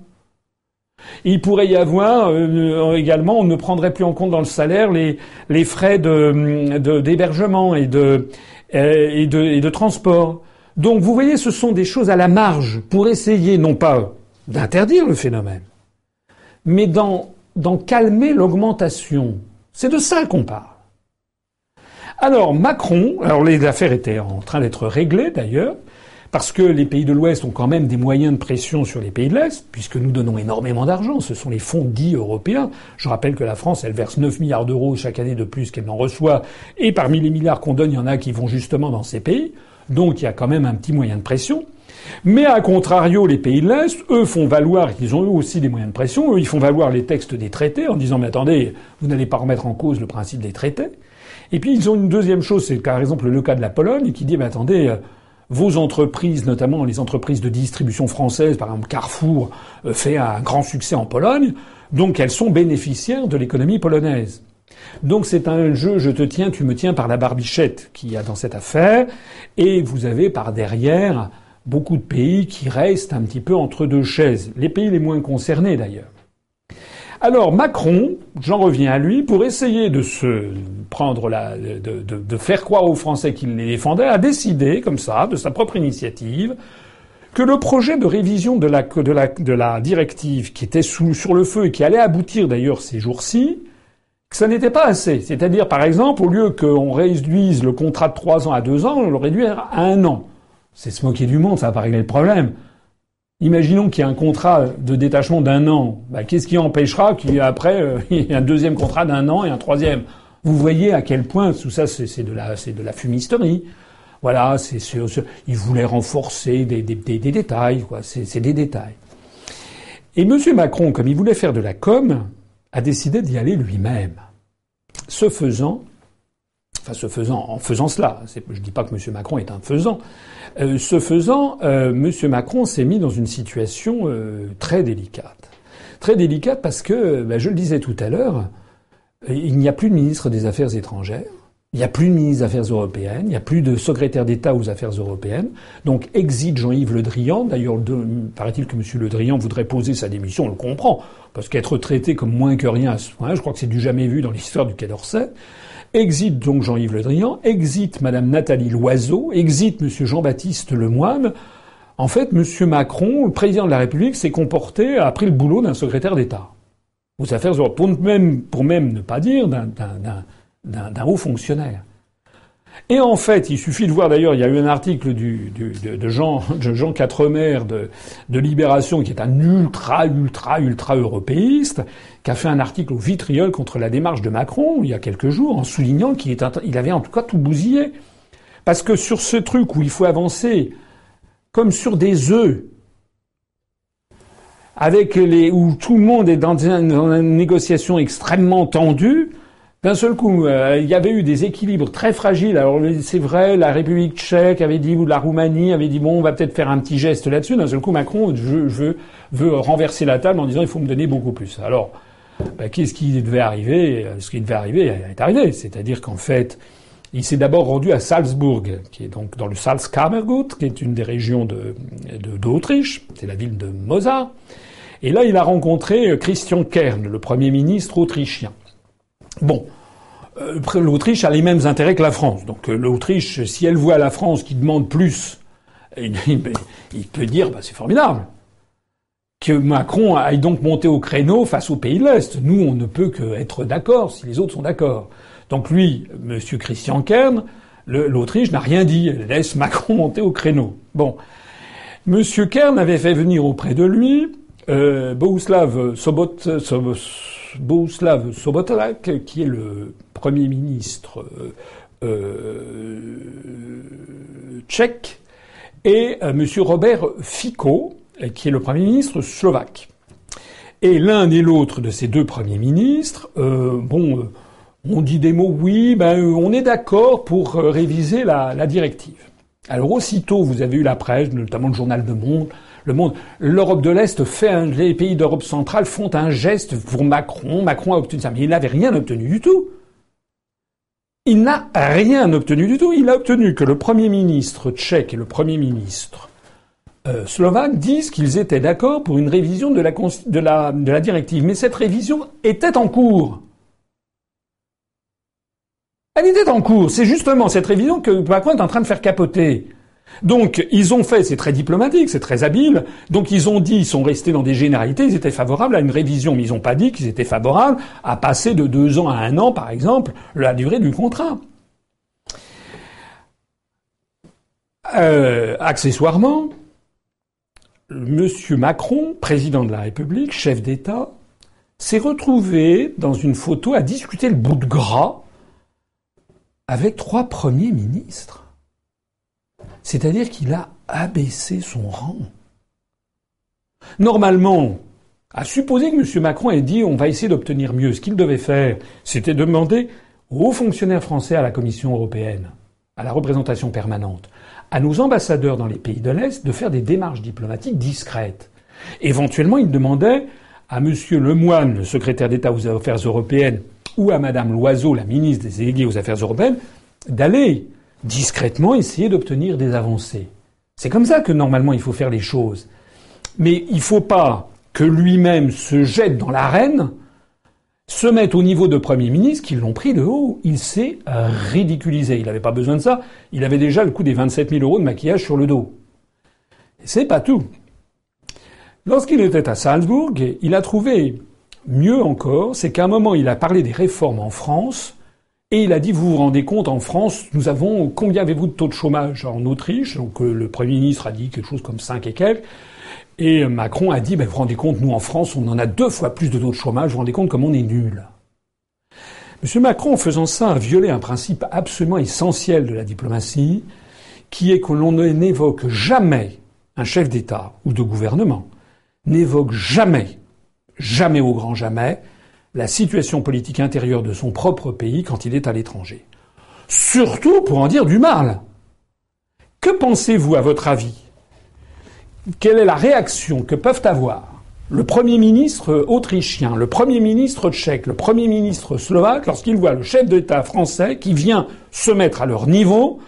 Il pourrait y avoir euh, également, on ne prendrait plus en compte dans le salaire les, frais d'hébergement de, et, de, et, de, et de transport. Donc vous voyez, ce sont des choses à la marge pour essayer non pas d'interdire le phénomène, mais d'en calmer l'augmentation. C'est de ça qu'on parle. Alors Macron, alors les affaires étaient en train d'être réglées d'ailleurs, parce que les pays de l'Ouest ont quand même des moyens de pression sur les pays de l'Est, puisque nous donnons énormément d'argent. Ce sont les fonds dits européens. Je rappelle que la France, elle verse 9 milliards d'euros chaque année de plus qu'elle n'en reçoit, et parmi les milliards qu'on donne, il y en a qui vont justement dans ces pays. Donc il y a quand même un petit moyen de pression. Mais à contrario, les pays de l'Est, eux, font valoir qu'ils ont eux aussi des moyens de pression. Eux, ils font valoir les textes des traités en disant, mais attendez, vous n'allez pas remettre en cause le principe des traités. Et puis ils ont une deuxième chose, c'est par exemple le cas de la Pologne, qui dit, mais attendez, euh, vos entreprises, notamment les entreprises de distribution françaises, par exemple Carrefour, euh, fait un grand succès en Pologne, donc elles sont bénéficiaires de l'économie polonaise. Donc c'est un jeu je te tiens, tu me tiens par la barbichette qu'il y a dans cette affaire, et vous avez par derrière beaucoup de pays qui restent un petit peu entre deux chaises, les pays les moins concernés d'ailleurs. Alors Macron, j'en reviens à lui, pour essayer de se prendre la, de, faire croire aux Français qu'il les défendait, a décidé, comme ça, de sa propre initiative, que le projet de révision de la, directive qui était sur le feu et qui allait aboutir d'ailleurs ces jours-ci, que ça n'était pas assez. C'est-à-dire, par exemple, au lieu qu'on réduise le contrat de trois ans à deux ans, on le réduit à un an. C'est se moquer du monde, ça va pas régler le problème. Imaginons qu'il y a un contrat de détachement d'un an. Bah, qu'est-ce qui empêchera qu'il y ait après euh, un deuxième contrat d'un an et un troisième? Vous voyez à quel point tout ça c'est de la fumisterie. Voilà, c'est il voulait renforcer des, des, des, détails, quoi. C'est des détails. Et M. Macron, comme il voulait faire de la com, a décidé d'y aller lui-même. Ce faisant, enfin ce faisant, en faisant cela, je ne dis pas que M. Macron est un faisant, euh, ce faisant, euh, M. Macron s'est mis dans une situation euh, très délicate. Très délicate parce que, ben, je le disais tout à l'heure, il n'y a plus de ministre des Affaires étrangères. Il n'y a plus de ministre des Affaires européennes, il n'y a plus de secrétaire d'État aux Affaires européennes. Donc exit Jean-Yves Le Drian. D'ailleurs, paraît-il que M. Le Drian voudrait poser sa démission, on le comprend, parce qu'être traité comme moins que rien à ce point, je crois que c'est du jamais vu dans l'histoire du Quai d'Orsay. Exit donc Jean-Yves Le Drian, exit Madame Nathalie Loiseau, exit Monsieur Jean-Baptiste Lemoine. En fait, Monsieur Macron, le président de la République, s'est comporté, a pris le boulot d'un secrétaire d'État aux affaires pour même, pour même ne pas dire d'un haut fonctionnaire. Et en fait, il suffit de voir d'ailleurs, il y a eu un article de, Jean, de Jean Quatremer de, de Libération, qui est un ultra, ultra, ultra européiste, qui a fait un article au vitriol contre la démarche de Macron il y a quelques jours, en soulignant qu'il il avait en tout cas tout bousillé. Parce que sur ce truc où il faut avancer comme sur des œufs, avec les, où tout le monde est dans une négociation extrêmement tendue, d'un seul coup, euh, il y avait eu des équilibres très fragiles. Alors c'est vrai, la République tchèque avait dit, ou la Roumanie avait dit, bon, on va peut-être faire un petit geste là-dessus. D'un seul coup, Macron je, je, veut renverser la table en disant, il faut me donner beaucoup plus. Alors, bah, qu'est-ce qui devait arriver? Ce qui devait arriver est arrivé. C'est-à-dire qu'en fait, il s'est d'abord rendu à Salzbourg, qui est donc dans le Salzkammergut, qui est une des régions de, d'Autriche. C'est la ville de Mozart. Et là, il a rencontré Christian Kern, le premier ministre autrichien. Bon, euh, l'Autriche a les mêmes intérêts que la France. Donc euh, l'Autriche, si elle voit la France qui demande plus il, peut dire, bah, c'est formidable. Que Macron aille donc monter au créneau face aux pays de l'Est. Nous, on ne peut que être d'accord si les autres sont d'accord. Donc lui, Monsieur Christian Kern, l'Autriche n'a rien dit. Elle laisse Macron monter au créneau. Bon. Monsieur Kern avait fait venir auprès de lui euh, Bohuslav Sobot, Sobotlak, qui est le premier ministre euh, euh, tchèque, et euh, M. Robert Fico, qui est le Premier ministre slovaque. Et l'un et l'autre de ces deux premiers ministres, bon, on dit des mots, oui, ben, on est d'accord pour réviser la, directive. Alors aussitôt, vous avez eu la presse, notamment le journal de Monde, Le Monde, l'Europe de l'Est fait les pays d'Europe centrale font un geste pour Macron. Macron a obtenu ça, mais il n'avait rien obtenu du tout. Il n'a rien obtenu du tout. Il a obtenu que le Premier ministre tchèque et le Premier ministre euh, slovaque disent qu'ils étaient d'accord pour une révision de la directive. Mais cette révision était en cours. Elle était en cours. C'est justement cette révision que Macron est en train de faire capoter. Donc ils ont fait, c'est très diplomatique, c'est très habile. Donc ils ont dit, ils sont restés dans des généralités, ils étaient favorables à une révision, mais ils n'ont pas dit qu'ils étaient favorables à passer de deux ans à un an, par exemple, la durée du contrat. Euh, accessoirement, Monsieur Macron, président de la République, chef d'État, s'est retrouvé dans une photo à discuter le bout de gras avec trois premiers ministres. C'est-à-dire qu'il a abaissé son rang. Normalement, à supposer que M. Macron ait dit on va essayer d'obtenir mieux, ce qu'il devait faire, c'était demander aux fonctionnaires français à la Commission européenne, à la représentation permanente, à nos ambassadeurs dans les pays de l'Est de faire des démarches diplomatiques discrètes. Éventuellement, il demandait à M. Lemoine, le secrétaire d'État aux Affaires européennes, ou à Mme Loiseau, la ministre des délégués aux Affaires européennes, d'aller discrètement essayer d'obtenir des avancées. C'est comme ça que normalement il faut faire les choses. Mais il ne faut pas que lui-même se jette dans l'arène, se mette au niveau de Premier ministre qui l'ont pris de haut. Il s'est ridiculisé. Il n'avait pas besoin de ça. Il avait déjà le coût des 27 000 euros de maquillage sur le dos. Et c'est pas tout. Lorsqu'il était à Salzbourg, il a trouvé mieux encore, c'est qu'à un moment il a parlé des réformes en France et il a dit, vous vous rendez compte, en France, nous avons, combien avez-vous de taux de chômage en Autriche? Donc euh, le Premier ministre a dit quelque chose comme 5 et quelques. Et Macron a dit, ben, vous vous rendez compte, nous en France, on en a deux fois plus de taux de chômage, vous vous rendez compte comme on est nul. Monsieur Macron, en faisant ça, a violé un principe absolument essentiel de la diplomatie, qui est que l'on n'évoque jamais un chef d'État ou de gouvernement, n'évoque jamais, jamais au grand jamais, la situation politique intérieure de son propre pays quand il est à l'étranger. Surtout pour en dire du mal. Que pensez-vous, à votre avis? Quelle est la réaction que peuvent avoir le Premier ministre autrichien, le Premier ministre tchèque, le Premier ministre slovaque lorsqu'ils voient le chef d'État français qui vient se mettre à leur niveau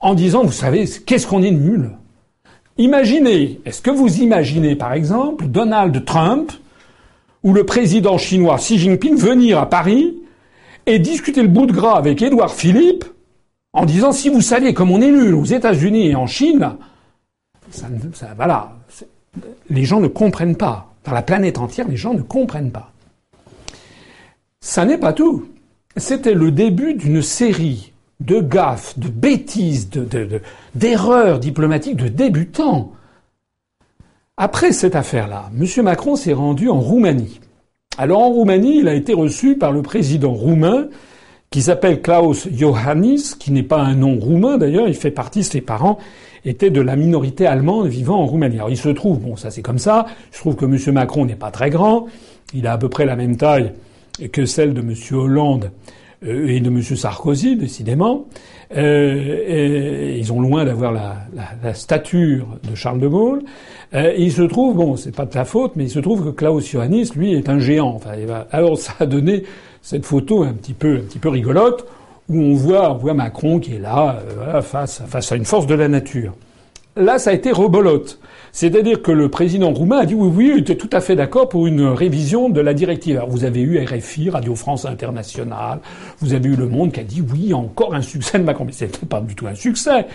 en disant, vous savez, qu'est-ce qu'on est nul? Imaginez, est-ce que vous imaginez par exemple Donald Trump ou le président chinois Xi Jinping venir à Paris et discuter le bout de gras avec Édouard Philippe en disant si vous saviez comme on est nul aux États-Unis et en Chine, ça, ça, voilà, les gens ne comprennent pas. Dans la planète entière, les gens ne comprennent pas. Ça n'est pas tout. C'était le début d'une série de gaffes, de bêtises, d'erreurs diplomatiques de débutants après cette affaire-là, M. Macron s'est rendu en Roumanie. Alors en Roumanie, il a été reçu par le président roumain qui s'appelle Klaus Iohannis, qui n'est pas un nom roumain d'ailleurs, il fait partie, ses parents étaient de la minorité allemande vivant en Roumanie. Alors il se trouve, bon ça c'est comme ça, je trouve que M. Macron n'est pas très grand, il a à peu près la même taille que celle de M. Hollande euh, et de M. Sarkozy, décidément. Euh, ils ont loin d'avoir la, la, stature de Charles de Gaulle. Euh, il se trouve, bon, c'est pas de sa faute, mais il se trouve que Klaus Iohannis, lui, est un géant. Enfin, alors ça a donné cette photo un petit peu, un petit peu rigolote, où on voit, on voit Macron qui est là, euh, voilà, face, face à une force de la nature. Là, ça a été rebolote. C'est-à-dire que le président roumain a dit oui, oui, il était tout à fait d'accord pour une révision de la directive. Alors vous avez eu RFI, Radio France Internationale, vous avez eu Le Monde qui a dit oui, encore un succès de Macron. Mais c'était pas du tout un succès.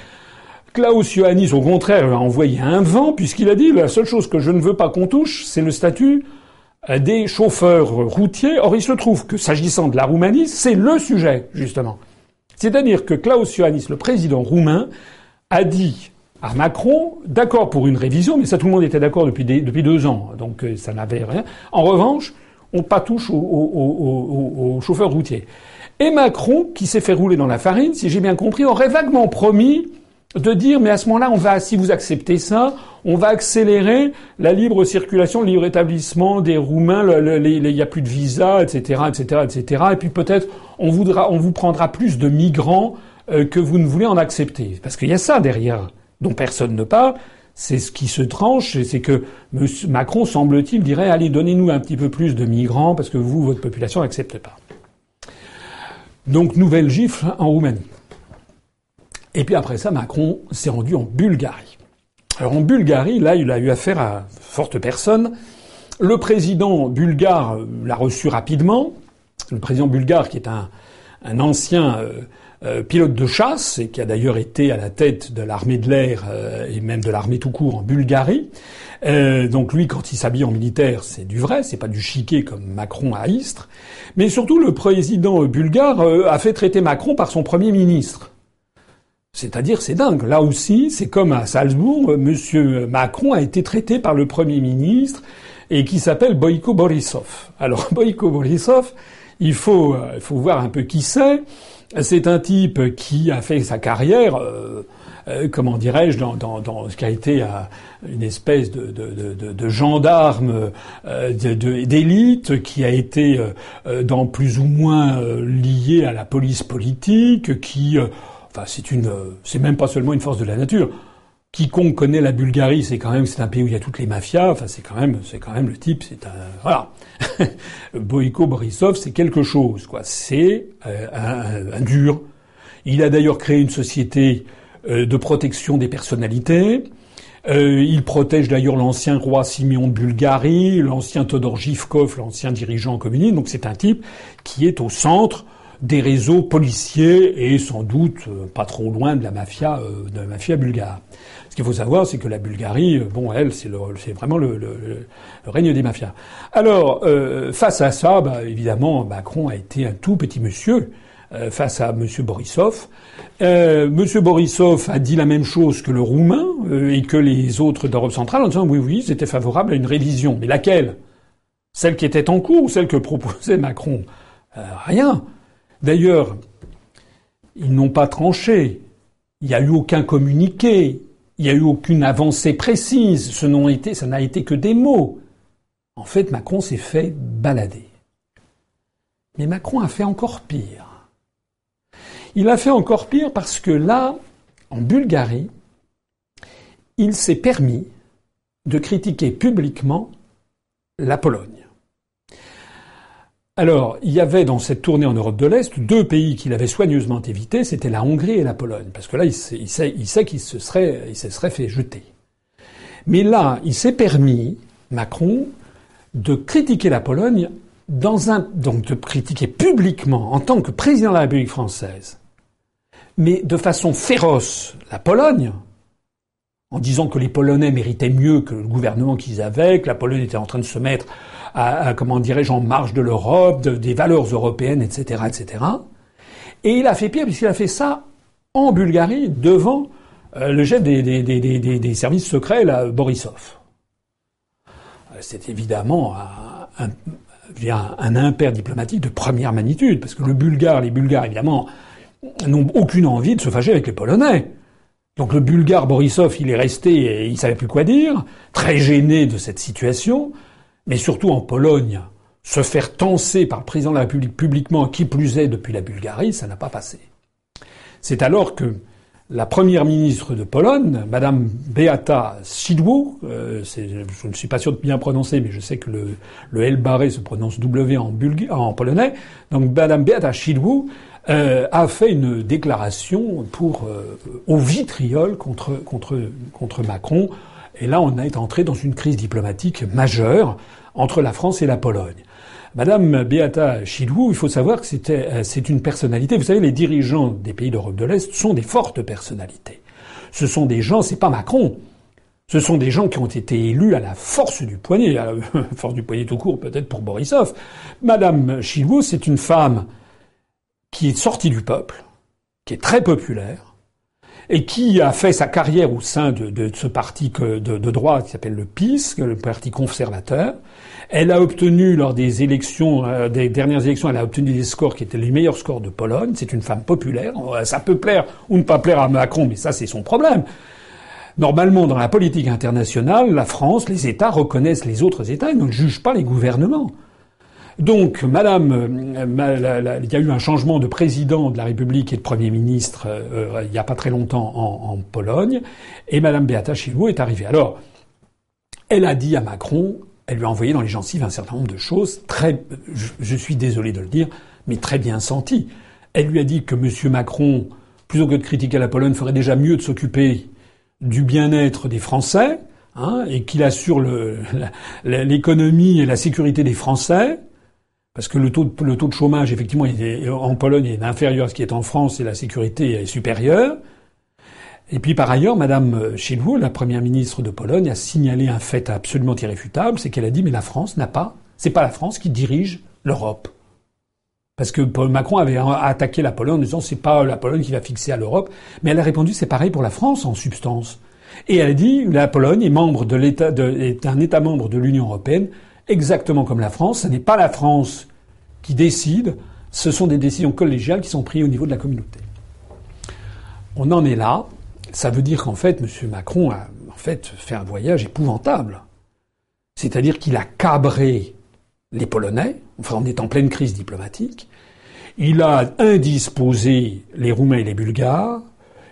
Klaus Iohannis, au contraire, a envoyé un vent puisqu'il a dit la seule chose que je ne veux pas qu'on touche, c'est le statut euh, des chauffeurs routiers. Or, il se trouve que s'agissant de la Roumanie, c'est le sujet, justement. C'est-à-dire que Klaus Iohannis, le président roumain, a dit à Macron, d'accord pour une révision, mais ça tout le monde était d'accord depuis, depuis deux ans, donc euh, ça n'avait rien. En revanche, on pas touche aux, aux chauffeurs routiers. Et Macron, qui s'est fait rouler dans la farine, si j'ai bien compris, aurait vaguement promis de dire mais à ce moment-là on va si vous acceptez ça on va accélérer la libre circulation le libre établissement des roumains il n'y a plus de visa etc etc etc et puis peut-être on voudra on vous prendra plus de migrants euh, que vous ne voulez en accepter parce qu'il y a ça derrière dont personne ne parle c'est ce qui se tranche c'est que Macron semble-t-il dirait allez donnez-nous un petit peu plus de migrants parce que vous votre population n'accepte pas donc nouvelle gifle en Roumanie et puis après ça, Macron s'est rendu en Bulgarie. Alors en Bulgarie, là, il a eu affaire à forte personne. Le président bulgare l'a reçu rapidement. Le président bulgare, qui est un, ancien euh, euh, pilote de chasse et qui a d'ailleurs été à la tête de l'armée de l'air euh, et même de l'armée tout court en Bulgarie. donc lui, quand il s'habille en militaire, c'est du vrai, c'est pas du chiquet comme Macron à Istres. Mais surtout, le président bulgare a fait traiter Macron par son premier ministre. C'est-à-dire, c'est dingue. Là aussi, c'est comme à Salzbourg, Monsieur Macron a été traité par le Premier ministre et qui s'appelle Boyko Borisov. Alors, Boyko Borisov, il faut, euh, il faut voir un peu qui c'est. C'est un type qui a fait sa carrière, euh, euh, comment dirais-je, dans, ce qui a été une espèce de, de gendarme d'élite, qui a été dans plus ou moins lié à la police politique, qui Enfin, c'est une, c'est même pas seulement une force de la nature. Quiconque connaît la Bulgarie, c'est quand même, c'est un pays où il y a toutes les mafias. Enfin, c'est quand même, c'est quand même le type. C'est un, voilà. Boïko Borisov, c'est quelque chose, quoi. C'est euh, un, dur. Il a d'ailleurs créé une société euh, de protection des personnalités. Euh, il protège d'ailleurs l'ancien roi Simeon de Bulgarie, l'ancien Todor Givkov, l'ancien dirigeant communiste. Donc c'est un type qui est au centre des réseaux policiers et sans doute euh, pas trop loin de la mafia, euh, de la mafia bulgare. Ce qu'il faut savoir, c'est que la Bulgarie, euh, bon, elle, c'est, vraiment le, règne des mafias. Alors, face à ça, bah, évidemment, Macron a été un tout petit monsieur face à M. Borisov. Euh, M. Borisov a dit la même chose que le Roumain et que les autres d'Europe centrale en disant oui, oui, ils étaient favorables à une révision. Mais laquelle? Celle qui était en cours ou celle que proposait Macron Rien. D'ailleurs, ils n'ont pas tranché. Il n'y a eu aucun communiqué. Il n'y a eu aucune avancée précise. Ce été, ça n'a été que des mots. En fait, Macron s'est fait balader. Mais Macron a fait encore pire. Il a fait encore pire parce que là, en Bulgarie, il s'est permis de critiquer publiquement la Pologne. Alors, il y avait dans cette tournée en Europe de l'Est deux pays qu'il avait soigneusement évité, c'était la Hongrie et la Pologne, parce que là, il sait, qu'il se serait, se serait fait jeter. Mais là, il s'est permis, Macron, de critiquer la Pologne dans un, donc de critiquer publiquement en tant que président de la République française, mais de façon féroce la Pologne, en disant que les Polonais méritaient mieux que le gouvernement qu'ils avaient, que la Pologne était en train de se mettre à, comment dirais-je, en marge de l'Europe, des valeurs européennes, etc., etc. Et il a fait pire puisqu'il a fait ça en Bulgarie devant euh, le chef des, services secrets, là, Borisov. Euh, c'est évidemment un, un, diplomatique de première magnitude, parce que le Bulgare, les Bulgares, évidemment, n'ont aucune envie de se fâcher avec les Polonais. Donc le Bulgare Borisov, il est resté et il savait plus quoi dire, très gêné de cette situation mais surtout en Pologne, se faire tenser par le président de la République publiquement, qui plus est depuis la Bulgarie, ça n'a pas passé. C'est alors que la première ministre de Pologne, Madame Beata Szydło, euh, je ne suis pas sûr de bien prononcer, mais je sais que le, L barré se prononce W en, en polonais, donc Madame Beata Szydło euh, a fait une déclaration pour euh, au vitriol contre contre contre Macron et là, on est entré dans une crise diplomatique majeure entre la France et la Pologne. Madame Beata Chidou, il faut savoir que euh, c'est une personnalité. Vous savez, les dirigeants des pays d'Europe de l'Est sont des fortes personnalités. Ce sont des gens, c'est pas Macron. Ce sont des gens qui ont été élus à la force du poignet, à la force du poignet tout court peut-être pour Borisov. Madame Chilou, c'est une femme qui est sortie du peuple, qui est très populaire, et qui a fait sa carrière au sein de, ce parti de, de droite qui s'appelle le PIS, le parti conservateur. Elle a obtenu lors des élections, euh, des dernières élections, elle a obtenu des scores qui étaient les meilleurs scores de Pologne. C'est une femme populaire. Ça peut plaire ou ne pas plaire à Macron, mais ça c'est son problème. Normalement, dans la politique internationale, la France, les États reconnaissent les autres États et ne jugent pas les gouvernements. Donc, Madame, euh, il y a eu un changement de président de la République et de Premier ministre euh, il n'y a pas très longtemps en, Pologne, et Madame Beata Szydło est arrivée. Alors, elle a dit à Macron, elle lui a envoyé dans les gencives un certain nombre de choses très, je, je suis désolé de le dire, mais très bien senties. Elle lui a dit que Monsieur Macron, plutôt que de critiquer la Pologne, ferait déjà mieux de s'occuper du bien-être des Français, hein, et qu'il assure l'économie et la sécurité des Français, parce que le taux de, le taux de chômage, effectivement, en Pologne est inférieur à ce qui est en France et la sécurité est supérieure. Et puis par ailleurs, Madame Chilou, la première ministre de Pologne, a signalé un fait absolument irréfutable, c'est qu'elle a dit mais la France n'a pas, c'est pas la France qui dirige l'Europe. Parce que Paul Macron avait attaqué la Pologne en disant c'est pas la Pologne qui va fixer à l'Europe, mais elle a répondu c'est pareil pour la France en substance. Et elle a dit la Pologne est membre de l'État est un État membre de l'Union européenne exactement comme la France. Ce n'est pas la France qui décide, ce sont des décisions collégiales qui sont prises au niveau de la communauté. On en est là. Ça veut dire qu'en fait, M. Macron a en fait fait un voyage épouvantable. C'est-à-dire qu'il a cabré les Polonais, enfin on est en pleine crise diplomatique, il a indisposé les Roumains et les Bulgares,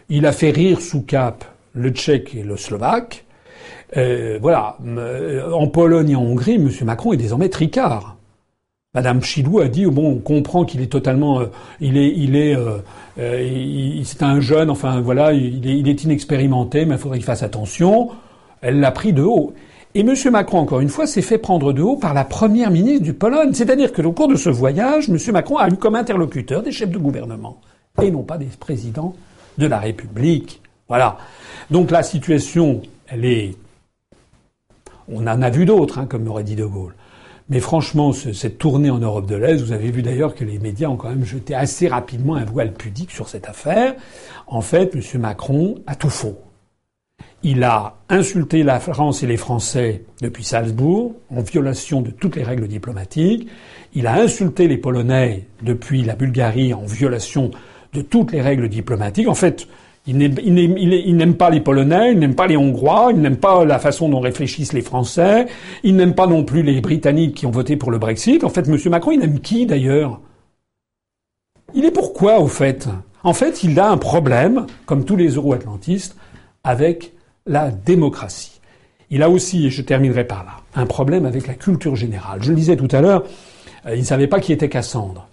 il a fait rire sous cap le Tchèque et le Slovaque. Euh, voilà, euh, en Pologne et en Hongrie, M. Macron est désormais tricard. Madame Chilou a dit bon, on comprend qu'il est totalement, euh, il est, il est, c'est un jeune, enfin voilà, il est, il est inexpérimenté, mais il faudrait qu'il fasse attention. Elle l'a pris de haut. Et M. Macron, encore une fois, s'est fait prendre de haut par la première ministre du Pologne. C'est-à-dire que au cours de ce voyage, M. Macron a eu comme interlocuteur des chefs de gouvernement et non pas des présidents de la République. Voilà. Donc la situation, elle est... On en a vu d'autres, hein, comme aurait dit De Gaulle. Mais franchement, cette tournée en Europe de l'Est, vous avez vu d'ailleurs que les médias ont quand même jeté assez rapidement un voile pudique sur cette affaire. En fait, M. Macron a tout faux. Il a insulté la France et les Français depuis Salzbourg, en violation de toutes les règles diplomatiques. Il a insulté les Polonais depuis la Bulgarie, en violation de toutes les règles diplomatiques. En fait, il n'aime pas les Polonais, il n'aime pas les Hongrois, il n'aime pas la façon dont réfléchissent les Français, il n'aime pas non plus les Britanniques qui ont voté pour le Brexit. En fait, M. Macron, il aime qui d'ailleurs? Il est pourquoi, au fait? En fait, il a un problème, comme tous les euro-atlantistes, avec la démocratie. Il a aussi, et je terminerai par là, un problème avec la culture générale. Je le disais tout à l'heure, euh, il ne savait pas qui était Cassandre.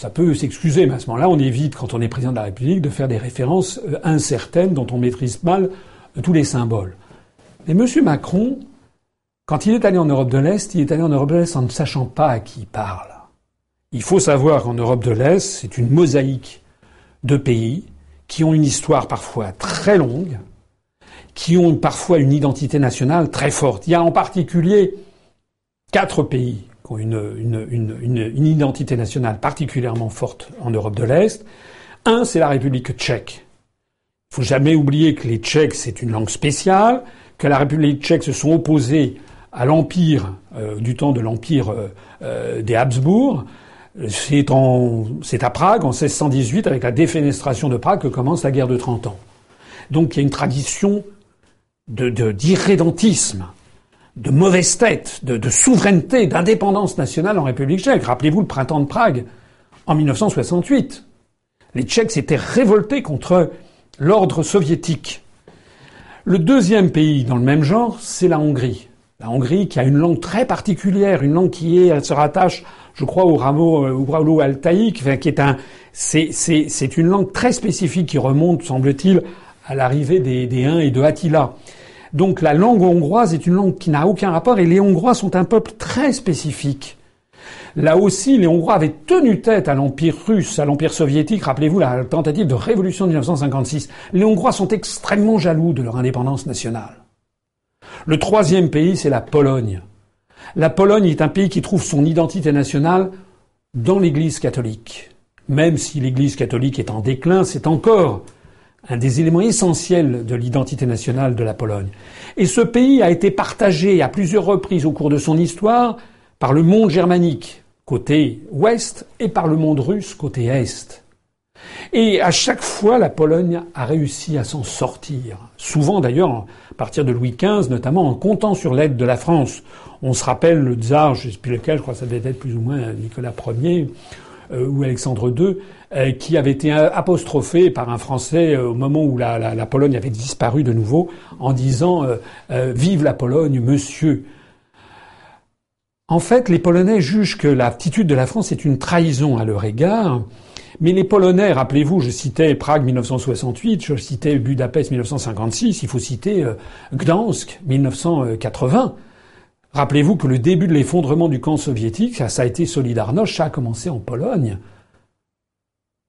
Ça peut s'excuser, mais à ce moment-là, on évite, quand on est président de la République, de faire des références euh, incertaines dont on maîtrise mal euh, tous les symboles. Mais M. Macron, quand il est allé en Europe de l'Est, il est allé en Europe de l'Est en ne sachant pas à qui il parle. Il faut savoir qu'en Europe de l'Est, c'est une mosaïque de pays qui ont une histoire parfois très longue, qui ont parfois une identité nationale très forte. Il y a en particulier quatre pays une, identité nationale particulièrement forte en Europe de l'Est. Un, c'est la République tchèque. Il faut jamais oublier que les Tchèques, c'est une langue spéciale, que la République tchèque se sont opposés à l'Empire euh, du temps de l'Empire euh, euh, des Habsbourg. C'est, c'est à Prague, en 1618, avec la défenestration de Prague, que commence la guerre de 30 ans. Donc il y a une tradition de, d'irrédentisme, de, mauvaise tête, de, souveraineté, d'indépendance nationale en République tchèque. Rappelez-vous le printemps de Prague en 1968. Les Tchèques s'étaient révoltés contre l'ordre soviétique. Le deuxième pays dans le même genre, c'est la Hongrie. La Hongrie qui a une langue très particulière, une langue qui est, elle se rattache, je crois, au rameau, euh, au rameau altaïque, qui est un, c'est une langue très spécifique qui remonte, semble-t-il, à l'arrivée des, des Huns et de Attila. Donc la langue hongroise est une langue qui n'a aucun rapport et les Hongrois sont un peuple très spécifique. Là aussi, les Hongrois avaient tenu tête à l'Empire russe, à l'Empire soviétique. Rappelez-vous la tentative de révolution de 1956. Les Hongrois sont extrêmement jaloux de leur indépendance nationale. Le troisième pays, c'est la Pologne. La Pologne est un pays qui trouve son identité nationale dans l'Église catholique. Même si l'Église catholique est en déclin, c'est encore un des éléments essentiels de l'identité nationale de la Pologne. Et ce pays a été partagé à plusieurs reprises au cours de son histoire par le monde germanique, côté ouest, et par le monde russe, côté est. Et à chaque fois, la Pologne a réussi à s'en sortir. Souvent d'ailleurs, à partir de Louis XV, notamment en comptant sur l'aide de la France. On se rappelle le tsar, je ne sais plus lequel, je crois que ça devait être plus ou moins Nicolas Ier euh, ou Alexandre II, qui avait été apostrophé par un Français euh, au moment où la, la, Pologne avait disparu de nouveau, en disant Vive la Pologne, monsieur. En fait, les Polonais jugent que l'attitude de la France est une trahison à leur égard. Mais les Polonais, rappelez-vous, je citais Prague 1968, je citais Budapest 1956, il faut citer Gdansk 1980. Rappelez-vous que le début de l'effondrement du camp soviétique, ça, a été Solidarność, ça a commencé en Pologne.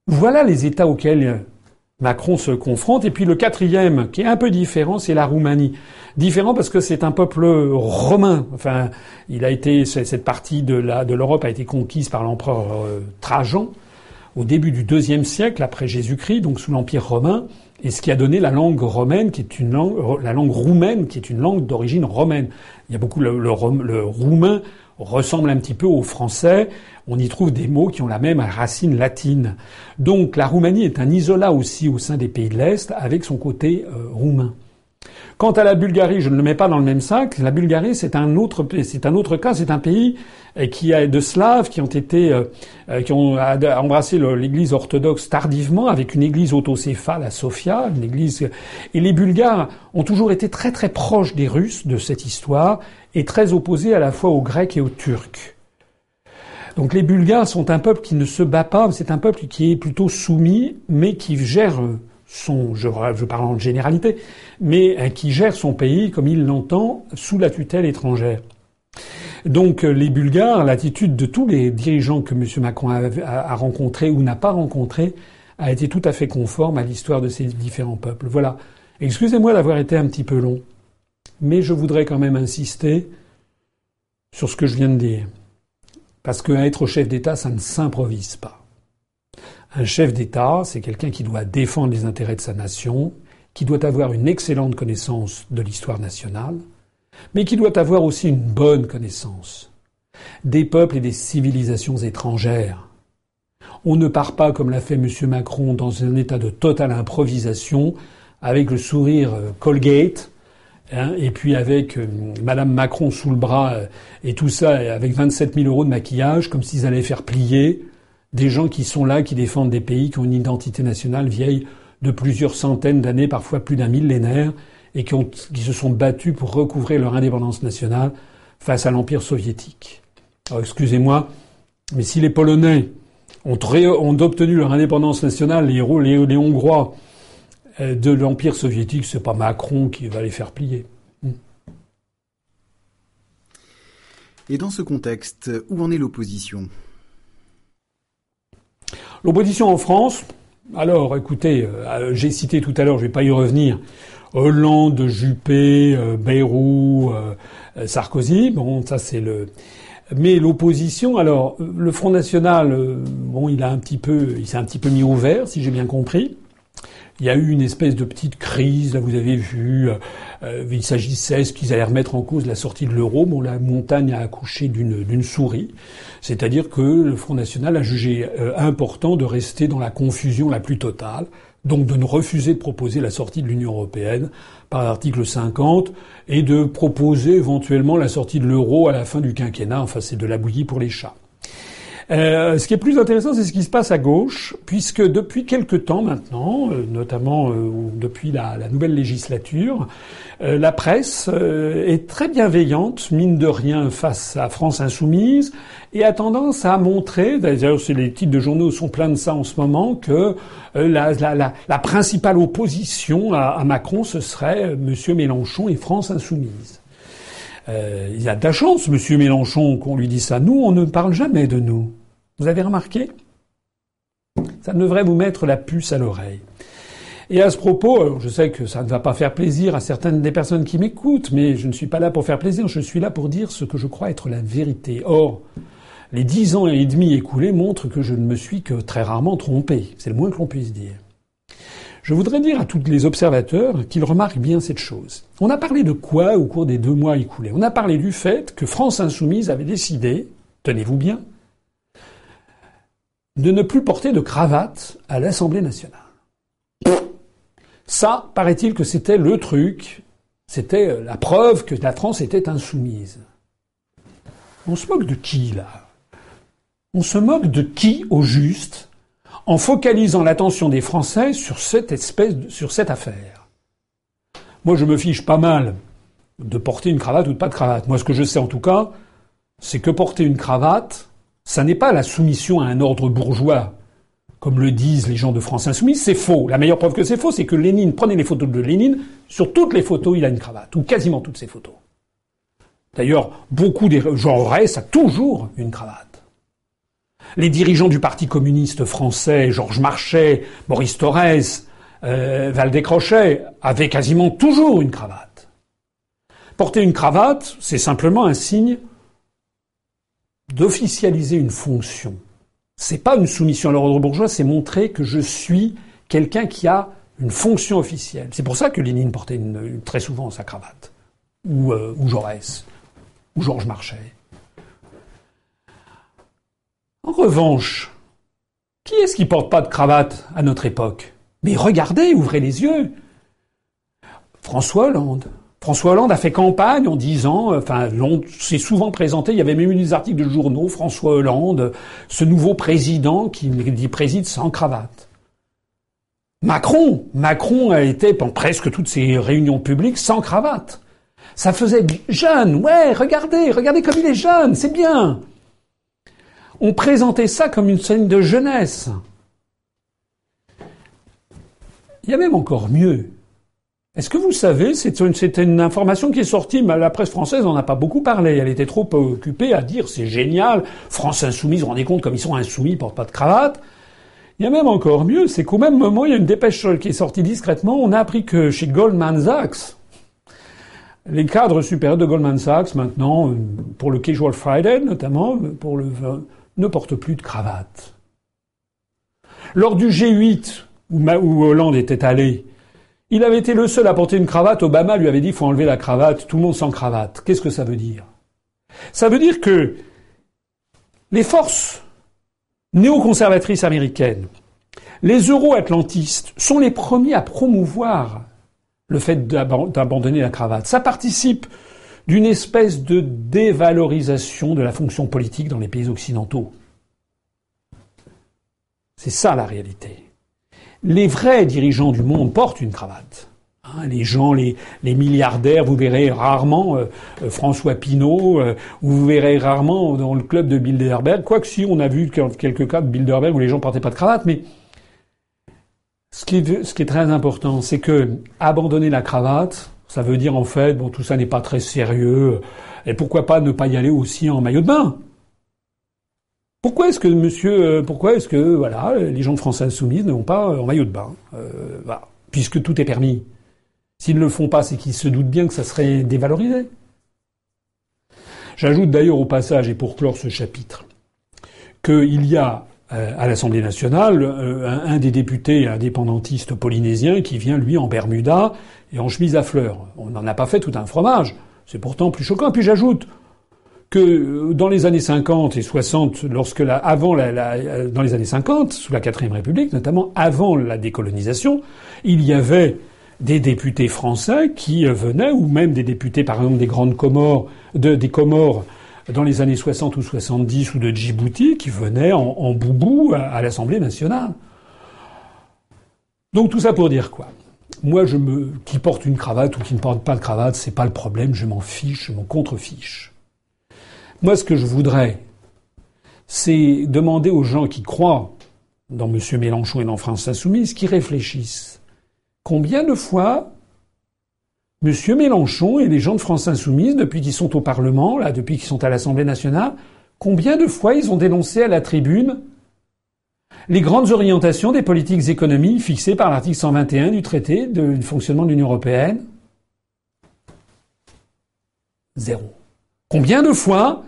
Voilà les États auxquels Macron se confronte. Et puis le quatrième, qui est un peu différent, c'est la Roumanie. Différent parce que c'est un peuple romain. Enfin, il a été cette partie de l'Europe a été conquise par l'empereur euh, Trajan au début du deuxième siècle après Jésus-Christ, donc sous l'Empire romain et ce qui a donné la langue romaine, qui est une langue, la langue roumaine, qui est une langue d'origine romaine. Il y a beaucoup le, roumain ressemble un petit peu au français. On y trouve des mots qui ont la même racine latine. Donc la Roumanie est un isolat aussi au sein des pays de l'Est, avec son côté euh, roumain. Quant à la Bulgarie, je ne le mets pas dans le même sac. La Bulgarie, c'est un autre, c'est un autre cas. C'est un pays euh, qui a de Slaves qui ont été, euh, euh, qui ont embrassé l'Église orthodoxe tardivement, avec une Église autocéphale à Sofia, une Église. Et les Bulgares ont toujours été très très proches des Russes de cette histoire et très opposés à la fois aux Grecs et aux Turcs. Donc les Bulgares sont un peuple qui ne se bat pas, c'est un peuple qui est plutôt soumis, mais qui gère son, je, je parle en généralité, mais euh, qui gère son pays comme il l'entend sous la tutelle étrangère. Donc euh, les Bulgares, l'attitude de tous les dirigeants que M. Macron a, rencontrés ou n'a pas rencontrés a été tout à fait conforme à l'histoire de ces différents peuples. Voilà. Excusez-moi d'avoir été un petit peu long, mais je voudrais quand même insister sur ce que je viens de dire. Parce qu'être chef d'État, ça ne s'improvise pas. Un chef d'État, c'est quelqu'un qui doit défendre les intérêts de sa nation, qui doit avoir une excellente connaissance de l'histoire nationale, mais qui doit avoir aussi une bonne connaissance des peuples et des civilisations étrangères. On ne part pas, comme l'a fait M. Macron, dans un état de totale improvisation, avec le sourire euh, Colgate, hein, et puis avec euh, Madame Macron sous le bras, euh, et tout ça avec 27 000 euros de maquillage, comme s'ils allaient faire plier des gens qui sont là, qui défendent des pays qui ont une identité nationale vieille de plusieurs centaines d'années, parfois plus d'un millénaire, et qui, se sont battus pour recouvrir leur indépendance nationale face à l'Empire soviétique. Excusez-moi, mais si les Polonais ont, ont, obtenu leur indépendance nationale, les, les, les Hongrois euh, de l'Empire soviétique, c'est pas Macron qui va les faire plier. Hmm. Et dans ce contexte, où en est l'opposition? L'opposition en France, alors écoutez, euh, j'ai cité tout à l'heure, je ne vais pas y revenir, Hollande, Juppé, euh, euh, Sarkozy, bon ça c'est le... Mais l'opposition, alors le Front National, bon il a un petit peu, il s'est un petit peu mis au vert, si j'ai bien compris. Il y a eu une espèce de petite crise, là vous avez vu, il s'agissait, est-ce qu'ils allaient remettre en cause la sortie de l'euro Bon, la montagne a accouché d'une souris. C'est-à-dire que le Front National a jugé euh, important de rester dans la confusion la plus totale, donc de ne refuser de proposer la sortie de l'Union européenne par l'article 50 et de proposer éventuellement la sortie de l'euro à la fin du quinquennat. Enfin, c'est de la bouillie pour les chats. Euh, ce qui est plus intéressant, c'est ce qui se passe à gauche, puisque depuis quelque temps maintenant, euh, notamment euh, depuis la, nouvelle législature, la presse est très bienveillante, mine de rien, face à France Insoumise, et a tendance à montrer, d'ailleurs les titres de journaux sont pleins de ça en ce moment, que la, principale opposition à, à Macron, ce serait M. Mélenchon et France Insoumise. Euh, il y a de la chance, Monsieur Mélenchon, qu'on lui dise ça. Nous, on ne parle jamais de nous. Vous avez remarqué? Ça devrait vous mettre la puce à l'oreille. Et à ce propos, je sais que ça ne va pas faire plaisir à certaines des personnes qui m'écoutent, mais je ne suis pas là pour faire plaisir, je suis là pour dire ce que je crois être la vérité. Or, les dix ans et demi écoulés montrent que je ne me suis que très rarement trompé. C'est le moins que l'on puisse dire. Je voudrais dire à tous les observateurs qu'ils remarquent bien cette chose. On a parlé de quoi au cours des deux mois écoulés? On a parlé du fait que France Insoumise avait décidé, tenez-vous bien, de ne plus porter de cravate à l'Assemblée nationale. Ça, paraît-il que c'était le truc, c'était euh, la preuve que la France était insoumise. On se moque de qui, là? On se moque de qui, au juste, en focalisant l'attention des Français sur cette espèce, cette affaire Moi, je me fiche pas mal de porter une cravate ou de pas de cravate. Moi, ce que je sais en tout cas, c'est que porter une cravate, ça n'est pas la soumission à un ordre bourgeois comme le disent les gens de France Insoumise, c'est faux. La meilleure preuve que c'est faux, c'est que Lénine, prenez les photos de Lénine, sur toutes les photos, il a une cravate, ou quasiment toutes ces photos. D'ailleurs, beaucoup des Jean Jaurès a toujours une cravate. Les dirigeants du Parti communiste français, Georges Marchais, Maurice Thorez, euh, Valdécrochet, avaient quasiment toujours une cravate. Porter une cravate, c'est simplement un signe d'officialiser une fonction. C'est pas une soumission à l'ordre bourgeois, c'est montrer que je suis quelqu'un qui a une fonction officielle. C'est pour ça que Lénine portait très souvent sa cravate. Ou, euh, ou Jaurès. Ou Georges Marchais. En revanche, qui est-ce qui porte pas de cravate à notre époque? Mais regardez, ouvrez les yeux. François Hollande. François Hollande a fait campagne en disant, enfin, s'est souvent présenté, il y avait même eu des articles de journaux, François Hollande, ce nouveau président qui dit préside sans cravate. Macron, Macron a été pendant presque toutes ses réunions publiques sans cravate. Ça faisait jeune, ouais, regardez, regardez comme il est jeune, c'est bien. On présentait ça comme une scène de jeunesse. Il y a même encore mieux. Est-ce que vous savez, c'était une, information qui est sortie, mais la presse française n'en a pas beaucoup parlé. Elle était trop occupée à dire c'est génial, France insoumise, rendez compte comme ils sont insoumis, ils portent pas de cravate. Il y a même encore mieux, c'est qu'au même moment, il y a une dépêche qui est sortie discrètement, on a appris que chez Goldman Sachs, les cadres supérieurs de Goldman Sachs, maintenant, pour le Casual Friday notamment, pour le ne portent plus de cravate. Lors du G8, où Hollande était allé, il avait été le seul à porter une cravate. Obama lui avait dit faut enlever la cravate. Tout le monde sans cravate. Qu'est-ce que ça veut dire? Ça veut dire que les forces néoconservatrices américaines, les euro-atlantistes, sont les premiers à promouvoir le fait d'abandonner la cravate. Ça participe d'une espèce de dévalorisation de la fonction politique dans les pays occidentaux. C'est ça la réalité les vrais dirigeants du monde portent une cravate. Hein, les gens, les, milliardaires, vous verrez rarement euh, euh, François Pinault, euh, vous verrez rarement dans le club de Bilderberg, quoique si on a vu quelques cas de Bilderberg où les gens portaient pas de cravate, mais ce qui ce qui est très important, c'est que abandonner la cravate, ça veut dire en fait, bon, tout ça n'est pas très sérieux, et pourquoi pas ne pas y aller aussi en maillot de bain? Pourquoi est-ce que monsieur, euh, pourquoi est-ce que voilà, les gens de France Insoumise ne vont pas en maillot de bain? Euh, Puisque tout est permis. S'ils ne le font pas, c'est qu'ils se doutent bien que ça serait dévalorisé. J'ajoute d'ailleurs au passage, et pour clore ce chapitre, qu'il y a euh, à l'Assemblée nationale un, des députés indépendantistes polynésiens qui vient, lui, en Bermuda et en chemise à fleurs. On n'en a pas fait tout un fromage. C'est pourtant plus choquant. Puis j'ajoute, que euh, dans les années 50 et 60, lorsque la, avant la, euh, dans les années 50, sous la quatrième République, notamment avant la décolonisation, il y avait des députés français qui euh, venaient, ou même des députés, par exemple, des grandes Comores, de, des Comores, dans les années 60 ou 70, ou de Djibouti, qui venaient en, en boubou à, l'Assemblée nationale. Donc tout ça pour dire quoi? Moi, qui porte une cravate ou qui ne porte pas de cravate, c'est pas le problème. Je m'en fiche, je m'en contrefiche. Moi, ce que je voudrais, c'est demander aux gens qui croient dans M. Mélenchon et dans France Insoumise, qui réfléchissent. Combien de fois Monsieur Mélenchon et les gens de France Insoumise, depuis qu'ils sont au Parlement, là, depuis qu'ils sont à l'Assemblée nationale, combien de fois ils ont dénoncé à la tribune les grandes orientations des politiques économiques fixées par l'article 121 du traité de fonctionnement de l'Union européenne Zéro. Combien de fois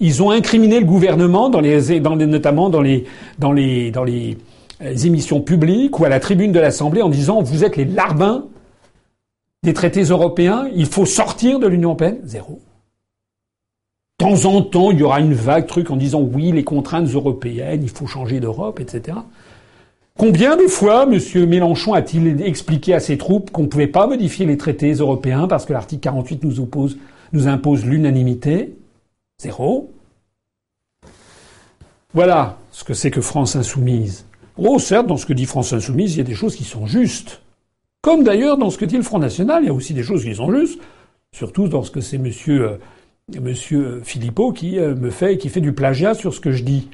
ils ont incriminé le gouvernement, notamment dans les, dans, les, dans les euh, émissions publiques ou à la tribune de l'Assemblée en disant vous êtes les larbins des traités européens, il faut sortir de l'Union européenne Zéro. Temps en temps, il y aura une vague truc en disant oui, les contraintes européennes, il faut changer d'Europe, etc. Combien de fois M. Mélenchon a-t-il expliqué à ses troupes qu'on ne pouvait pas modifier les traités européens parce que l'article 48 nous, nous impose l'unanimité? Zéro. Voilà ce que c'est que France Insoumise. Oh, certes, dans ce que dit France Insoumise, il y a des choses qui sont justes. Comme d'ailleurs dans ce que dit le Front National, il y a aussi des choses qui sont justes. Surtout dans ce que c'est monsieur, euh, monsieur Philippot qui euh, me fait, qui fait du plagiat sur ce que je dis.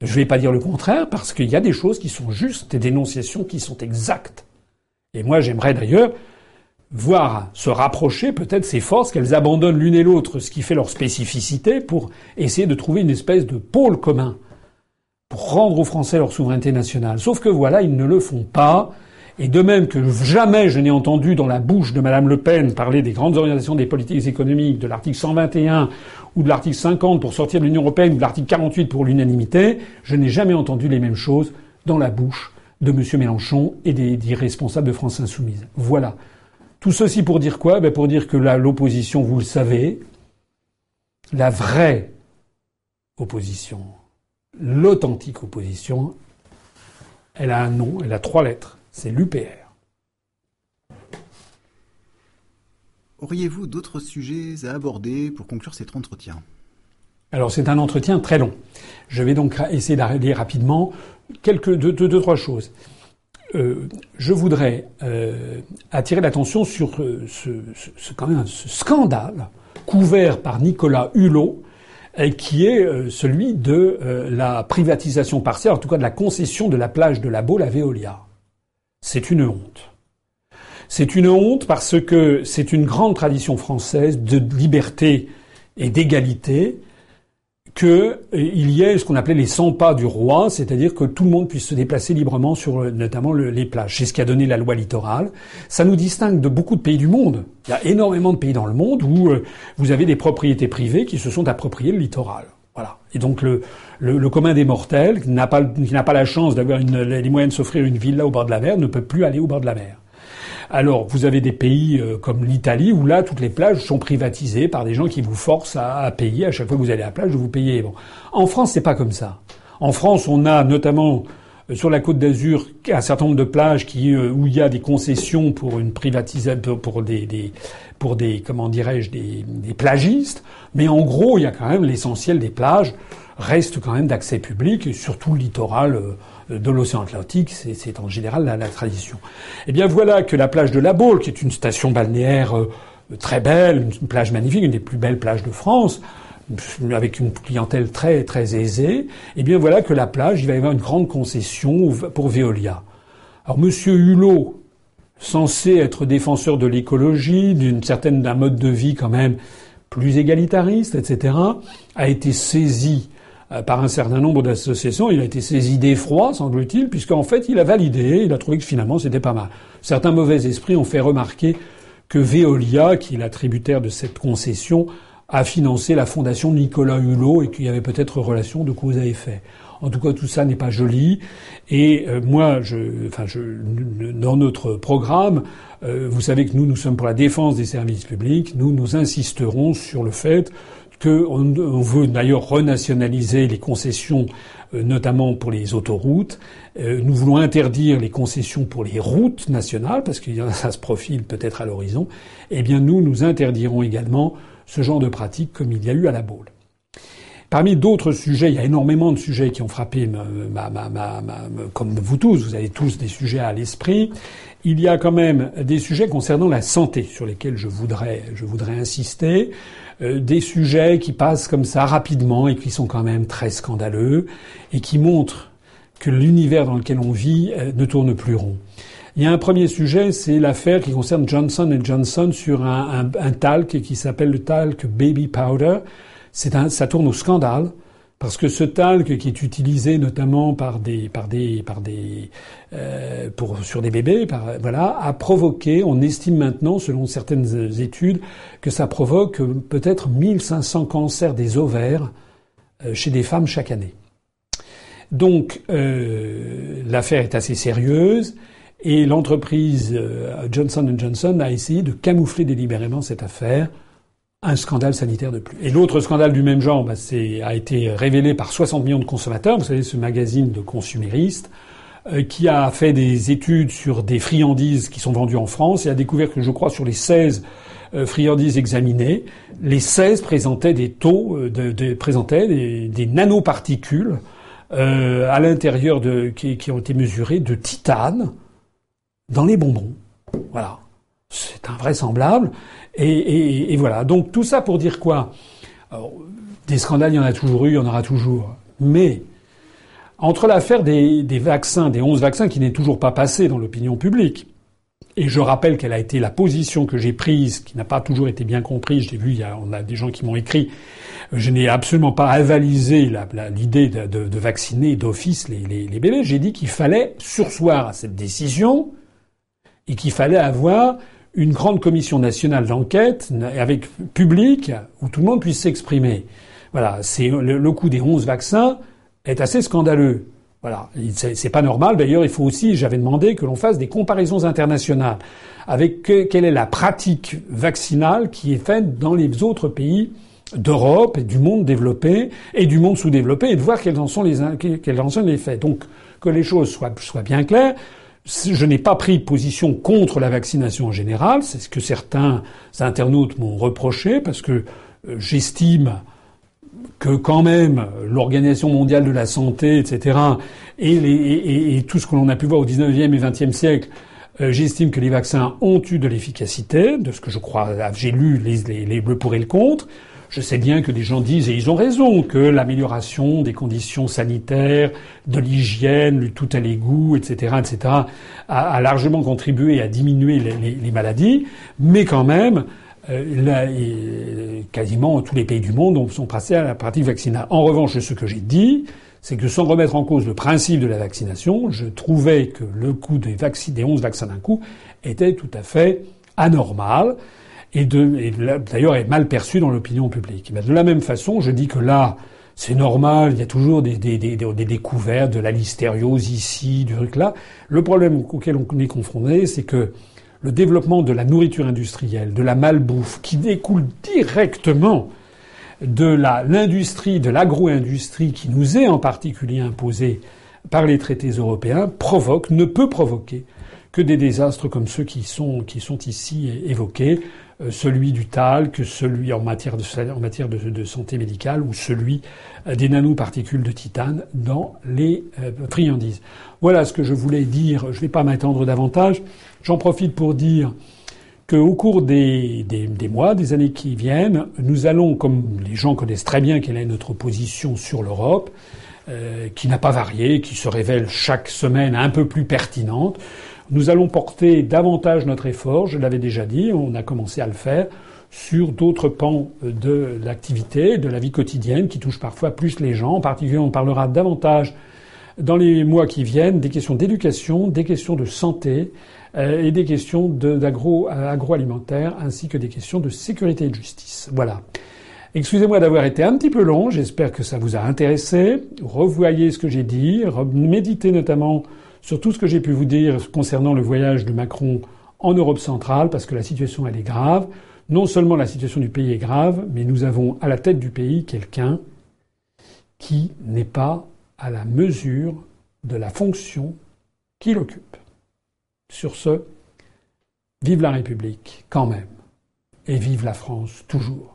Je ne vais pas dire le contraire parce qu'il y a des choses qui sont justes, des dénonciations qui sont exactes. Et moi, j'aimerais d'ailleurs voir se rapprocher peut-être ces forces, qu'elles abandonnent l'une et l'autre, ce qui fait leur spécificité, pour essayer de trouver une espèce de pôle commun, pour rendre aux Français leur souveraineté nationale. Sauf que voilà, ils ne le font pas. Et de même que jamais je n'ai entendu dans la bouche de Madame Le Pen parler des grandes orientations des politiques économiques, de l'article 121 ou de l'article 50 pour sortir de l'Union européenne ou de l'article 48 pour l'unanimité, je n'ai jamais entendu les mêmes choses dans la bouche de M. Mélenchon et des, des responsables de France Insoumise. Voilà. Tout ceci pour dire quoi? Ben Pour dire que l'opposition, vous le savez, la vraie opposition, l'authentique opposition, elle a un nom, elle a trois lettres, c'est l'UPR. Auriez-vous d'autres sujets à aborder pour conclure cet entretien? Alors c'est un entretien très long. Je vais donc essayer d'arrêter rapidement quelques deux, deux, deux, trois choses. Euh, je voudrais euh, attirer l'attention sur euh, ce, ce, quand même ce scandale couvert par Nicolas Hulot, qui est celui de la privatisation partielle, en tout cas de la concession de la plage de la Baule à Veolia. C'est une honte. C'est une honte parce que c'est une grande tradition française de liberté et d'égalité qu'il euh, y ait ce qu'on appelait les 100 pas du roi, c'est-à-dire que tout le monde puisse se déplacer librement sur euh, notamment les plages. C'est ce qui a donné la loi littorale. Ça nous distingue de beaucoup de pays du monde. Il y a énormément de pays dans le monde où euh, vous avez des propriétés privées qui se sont appropriées le littoral. Voilà. Et donc le, le, commun des mortels, qui n'a pas, pas la chance d'avoir les moyens de s'offrir une villa au bord de la mer, ne peut plus aller au bord de la mer. Alors, vous avez des pays euh, comme l'Italie où là, toutes les plages sont privatisées par des gens qui vous forcent à, payer. À chaque fois que vous allez à la plage, vous payez. Bon. En France, c'est pas comme ça. En France, on a notamment sur la côte d'Azur un certain nombre de plages qui, euh, où il y a des concessions pour une privatisation, pour des, des, pour des, comment dirais-je, des, des plagistes. Mais en gros, il y a quand même l'essentiel des plages reste quand même d'accès public, et surtout le littoral de l'océan Atlantique, c'est en général la, tradition. Eh bien voilà que la plage de la Baule, qui est une station balnéaire euh, très belle, une plage magnifique, une des plus belles plages de France, avec une clientèle très très aisée, eh bien voilà que la plage, il va y avoir une grande concession pour Veolia. Alors Monsieur Hulot, censé être défenseur de l'écologie, d'une certaine d'un mode de vie quand même plus égalitariste, etc., a été saisi euh, par un certain nombre d'associations. Il a été saisi d'effroi, semble-t-il, puisqu'en fait, il a validé, il a trouvé que finalement, c'était pas mal. Certains mauvais esprits ont fait remarquer que Veolia, qui est la tributaire de cette concession, a financé la fondation Nicolas Hulot et qu'il y avait peut-être relation de cause à effet. En tout cas, tout ça n'est pas joli. Et euh, moi, je, enfin, je, dans notre programme, euh, vous savez que nous, nous sommes pour la défense des services publics. Nous, nous insisterons sur le fait qu'on on veut d'ailleurs renationaliser les concessions, euh, notamment pour les autoroutes. Euh, nous voulons interdire les concessions pour les routes nationales, parce que ça se profile peut-être à l'horizon. Eh bien, nous, nous interdirons également ce genre de pratique comme il y a eu à la Baule. Parmi d'autres sujets, il y a énormément de sujets qui ont frappé ma, ma, ma, comme vous tous, vous avez tous des sujets à l'esprit. Il y a quand même des sujets concernant la santé sur lesquels je voudrais, je voudrais insister. Euh, des sujets qui passent comme ça rapidement et qui sont quand même très scandaleux et qui montrent que l'univers dans lequel on vit euh, ne tourne plus rond. Il y a un premier sujet, c'est l'affaire qui concerne Johnson Johnson sur un, talc qui s'appelle le talc Baby Powder. Un, ça tourne au scandale parce que ce talc qui est utilisé notamment par des par euh, pour sur des bébés voilà a provoqué on estime maintenant selon certaines études que ça provoque peut-être 1500 cancers des ovaires euh, chez des femmes chaque année. Donc euh, l'affaire est assez sérieuse et l'entreprise euh, Johnson Johnson a essayé de camoufler délibérément cette affaire un scandale sanitaire de plus. Et l'autre scandale du même genre bah, a été révélé par 60 millions de consommateurs, vous savez, ce magazine de consuméristes, euh, qui a fait des études sur des friandises qui sont vendues en France et a découvert que, je crois, sur les 16 euh, friandises examinées, les 16 présentaient des taux, présentaient des, nanoparticules à l'intérieur de qui, qui ont été mesurées de titane dans les bonbons. Voilà. C'est invraisemblable. Et, voilà. Donc tout ça pour dire quoi? Des scandales, il y en a toujours eu, il y en aura toujours. Mais entre l'affaire des, vaccins, des 11 vaccins qui n'est toujours pas passé dans l'opinion publique, et je rappelle quelle a été la position que j'ai prise, qui n'a pas toujours été bien comprise. J'ai vu, il y a, on a des gens qui m'ont écrit. Je n'ai absolument pas avalisé l'idée de, vacciner d'office les bébés. J'ai dit qu'il fallait sursoir à cette décision et qu'il fallait avoir une grande commission nationale d'enquête avec public où tout le monde puisse s'exprimer. Voilà, c'est le, coût des 11 vaccins est assez scandaleux. Voilà, c'est pas normal. D'ailleurs, il faut aussi, j'avais demandé que l'on fasse des comparaisons internationales avec quelle est la pratique vaccinale qui est faite dans les autres pays d'Europe et du monde développé et du monde sous-développé et de voir quels en sont les quels en sont les faits. Donc que les choses soient, soient bien claires je n'ai pas pris position contre la vaccination en général, c'est ce que certains internautes m'ont reproché, parce que euh, j'estime que quand même l'Organisation mondiale de la santé, etc., et, tout ce que l'on a pu voir au 19e et 20e siècle, euh, j'estime que les vaccins ont eu de l'efficacité, de ce que je crois, j'ai lu les, les, les le pour et le contre. Je sais bien que des gens disent, et ils ont raison, que l'amélioration des conditions sanitaires, de l'hygiène, tout à l'égout, etc., etc., a, largement contribué à diminuer les, maladies, mais quand même, euh, quasiment tous les pays du monde sont passés à la pratique vaccinale. En revanche, ce que j'ai dit, c'est que sans remettre en cause le principe de la vaccination, je trouvais que le coût des, des 11 vaccins d'un coup était tout à fait anormal et, d'ailleurs est mal perçu dans l'opinion publique. de la même façon, je dis que là, c'est normal, il y a toujours des, découvertes de la listériose ici, du truc là. Le problème auquel on est confronté, c'est que le développement de la nourriture industrielle, de la malbouffe, qui découle directement de l'industrie, de l'agro-industrie qui nous est en particulier imposée par les traités européens, provoque, ne peut provoquer que des désastres comme ceux qui sont ici évoqués. Euh, celui du talc, celui en matière de, santé médicale ou celui euh, des nanoparticules de titane dans les euh, friandises. Voilà ce que je voulais dire. Je ne vais pas m'attendre davantage. J'en profite pour dire qu'au cours des, des, mois, des années qui viennent, nous allons, comme les gens connaissent très bien quelle est notre position sur l'Europe, qui n'a pas varié, qui se révèle chaque semaine un peu plus pertinente, nous allons porter davantage notre effort, je l'avais déjà dit, on a commencé à le faire, sur d'autres pans de l'activité, de la vie quotidienne, qui touchent parfois plus les gens. En particulier, on parlera davantage dans les mois qui viennent des questions d'éducation, des questions de santé euh, et des questions d'agro, agroalimentaire, ainsi que des questions de sécurité et de justice. Voilà. Excusez-moi d'avoir été un petit peu long, j'espère que ça vous a intéressé. Revoyez ce que j'ai dit, méditez notamment sur tout ce que j'ai pu vous dire concernant le voyage de Macron en Europe centrale, parce que la situation, elle est grave. Non seulement la situation du pays est grave, mais nous avons à la tête du pays quelqu'un qui n'est pas à la mesure de la fonction qu'il occupe. Sur ce, vive la République quand même, et vive la France toujours.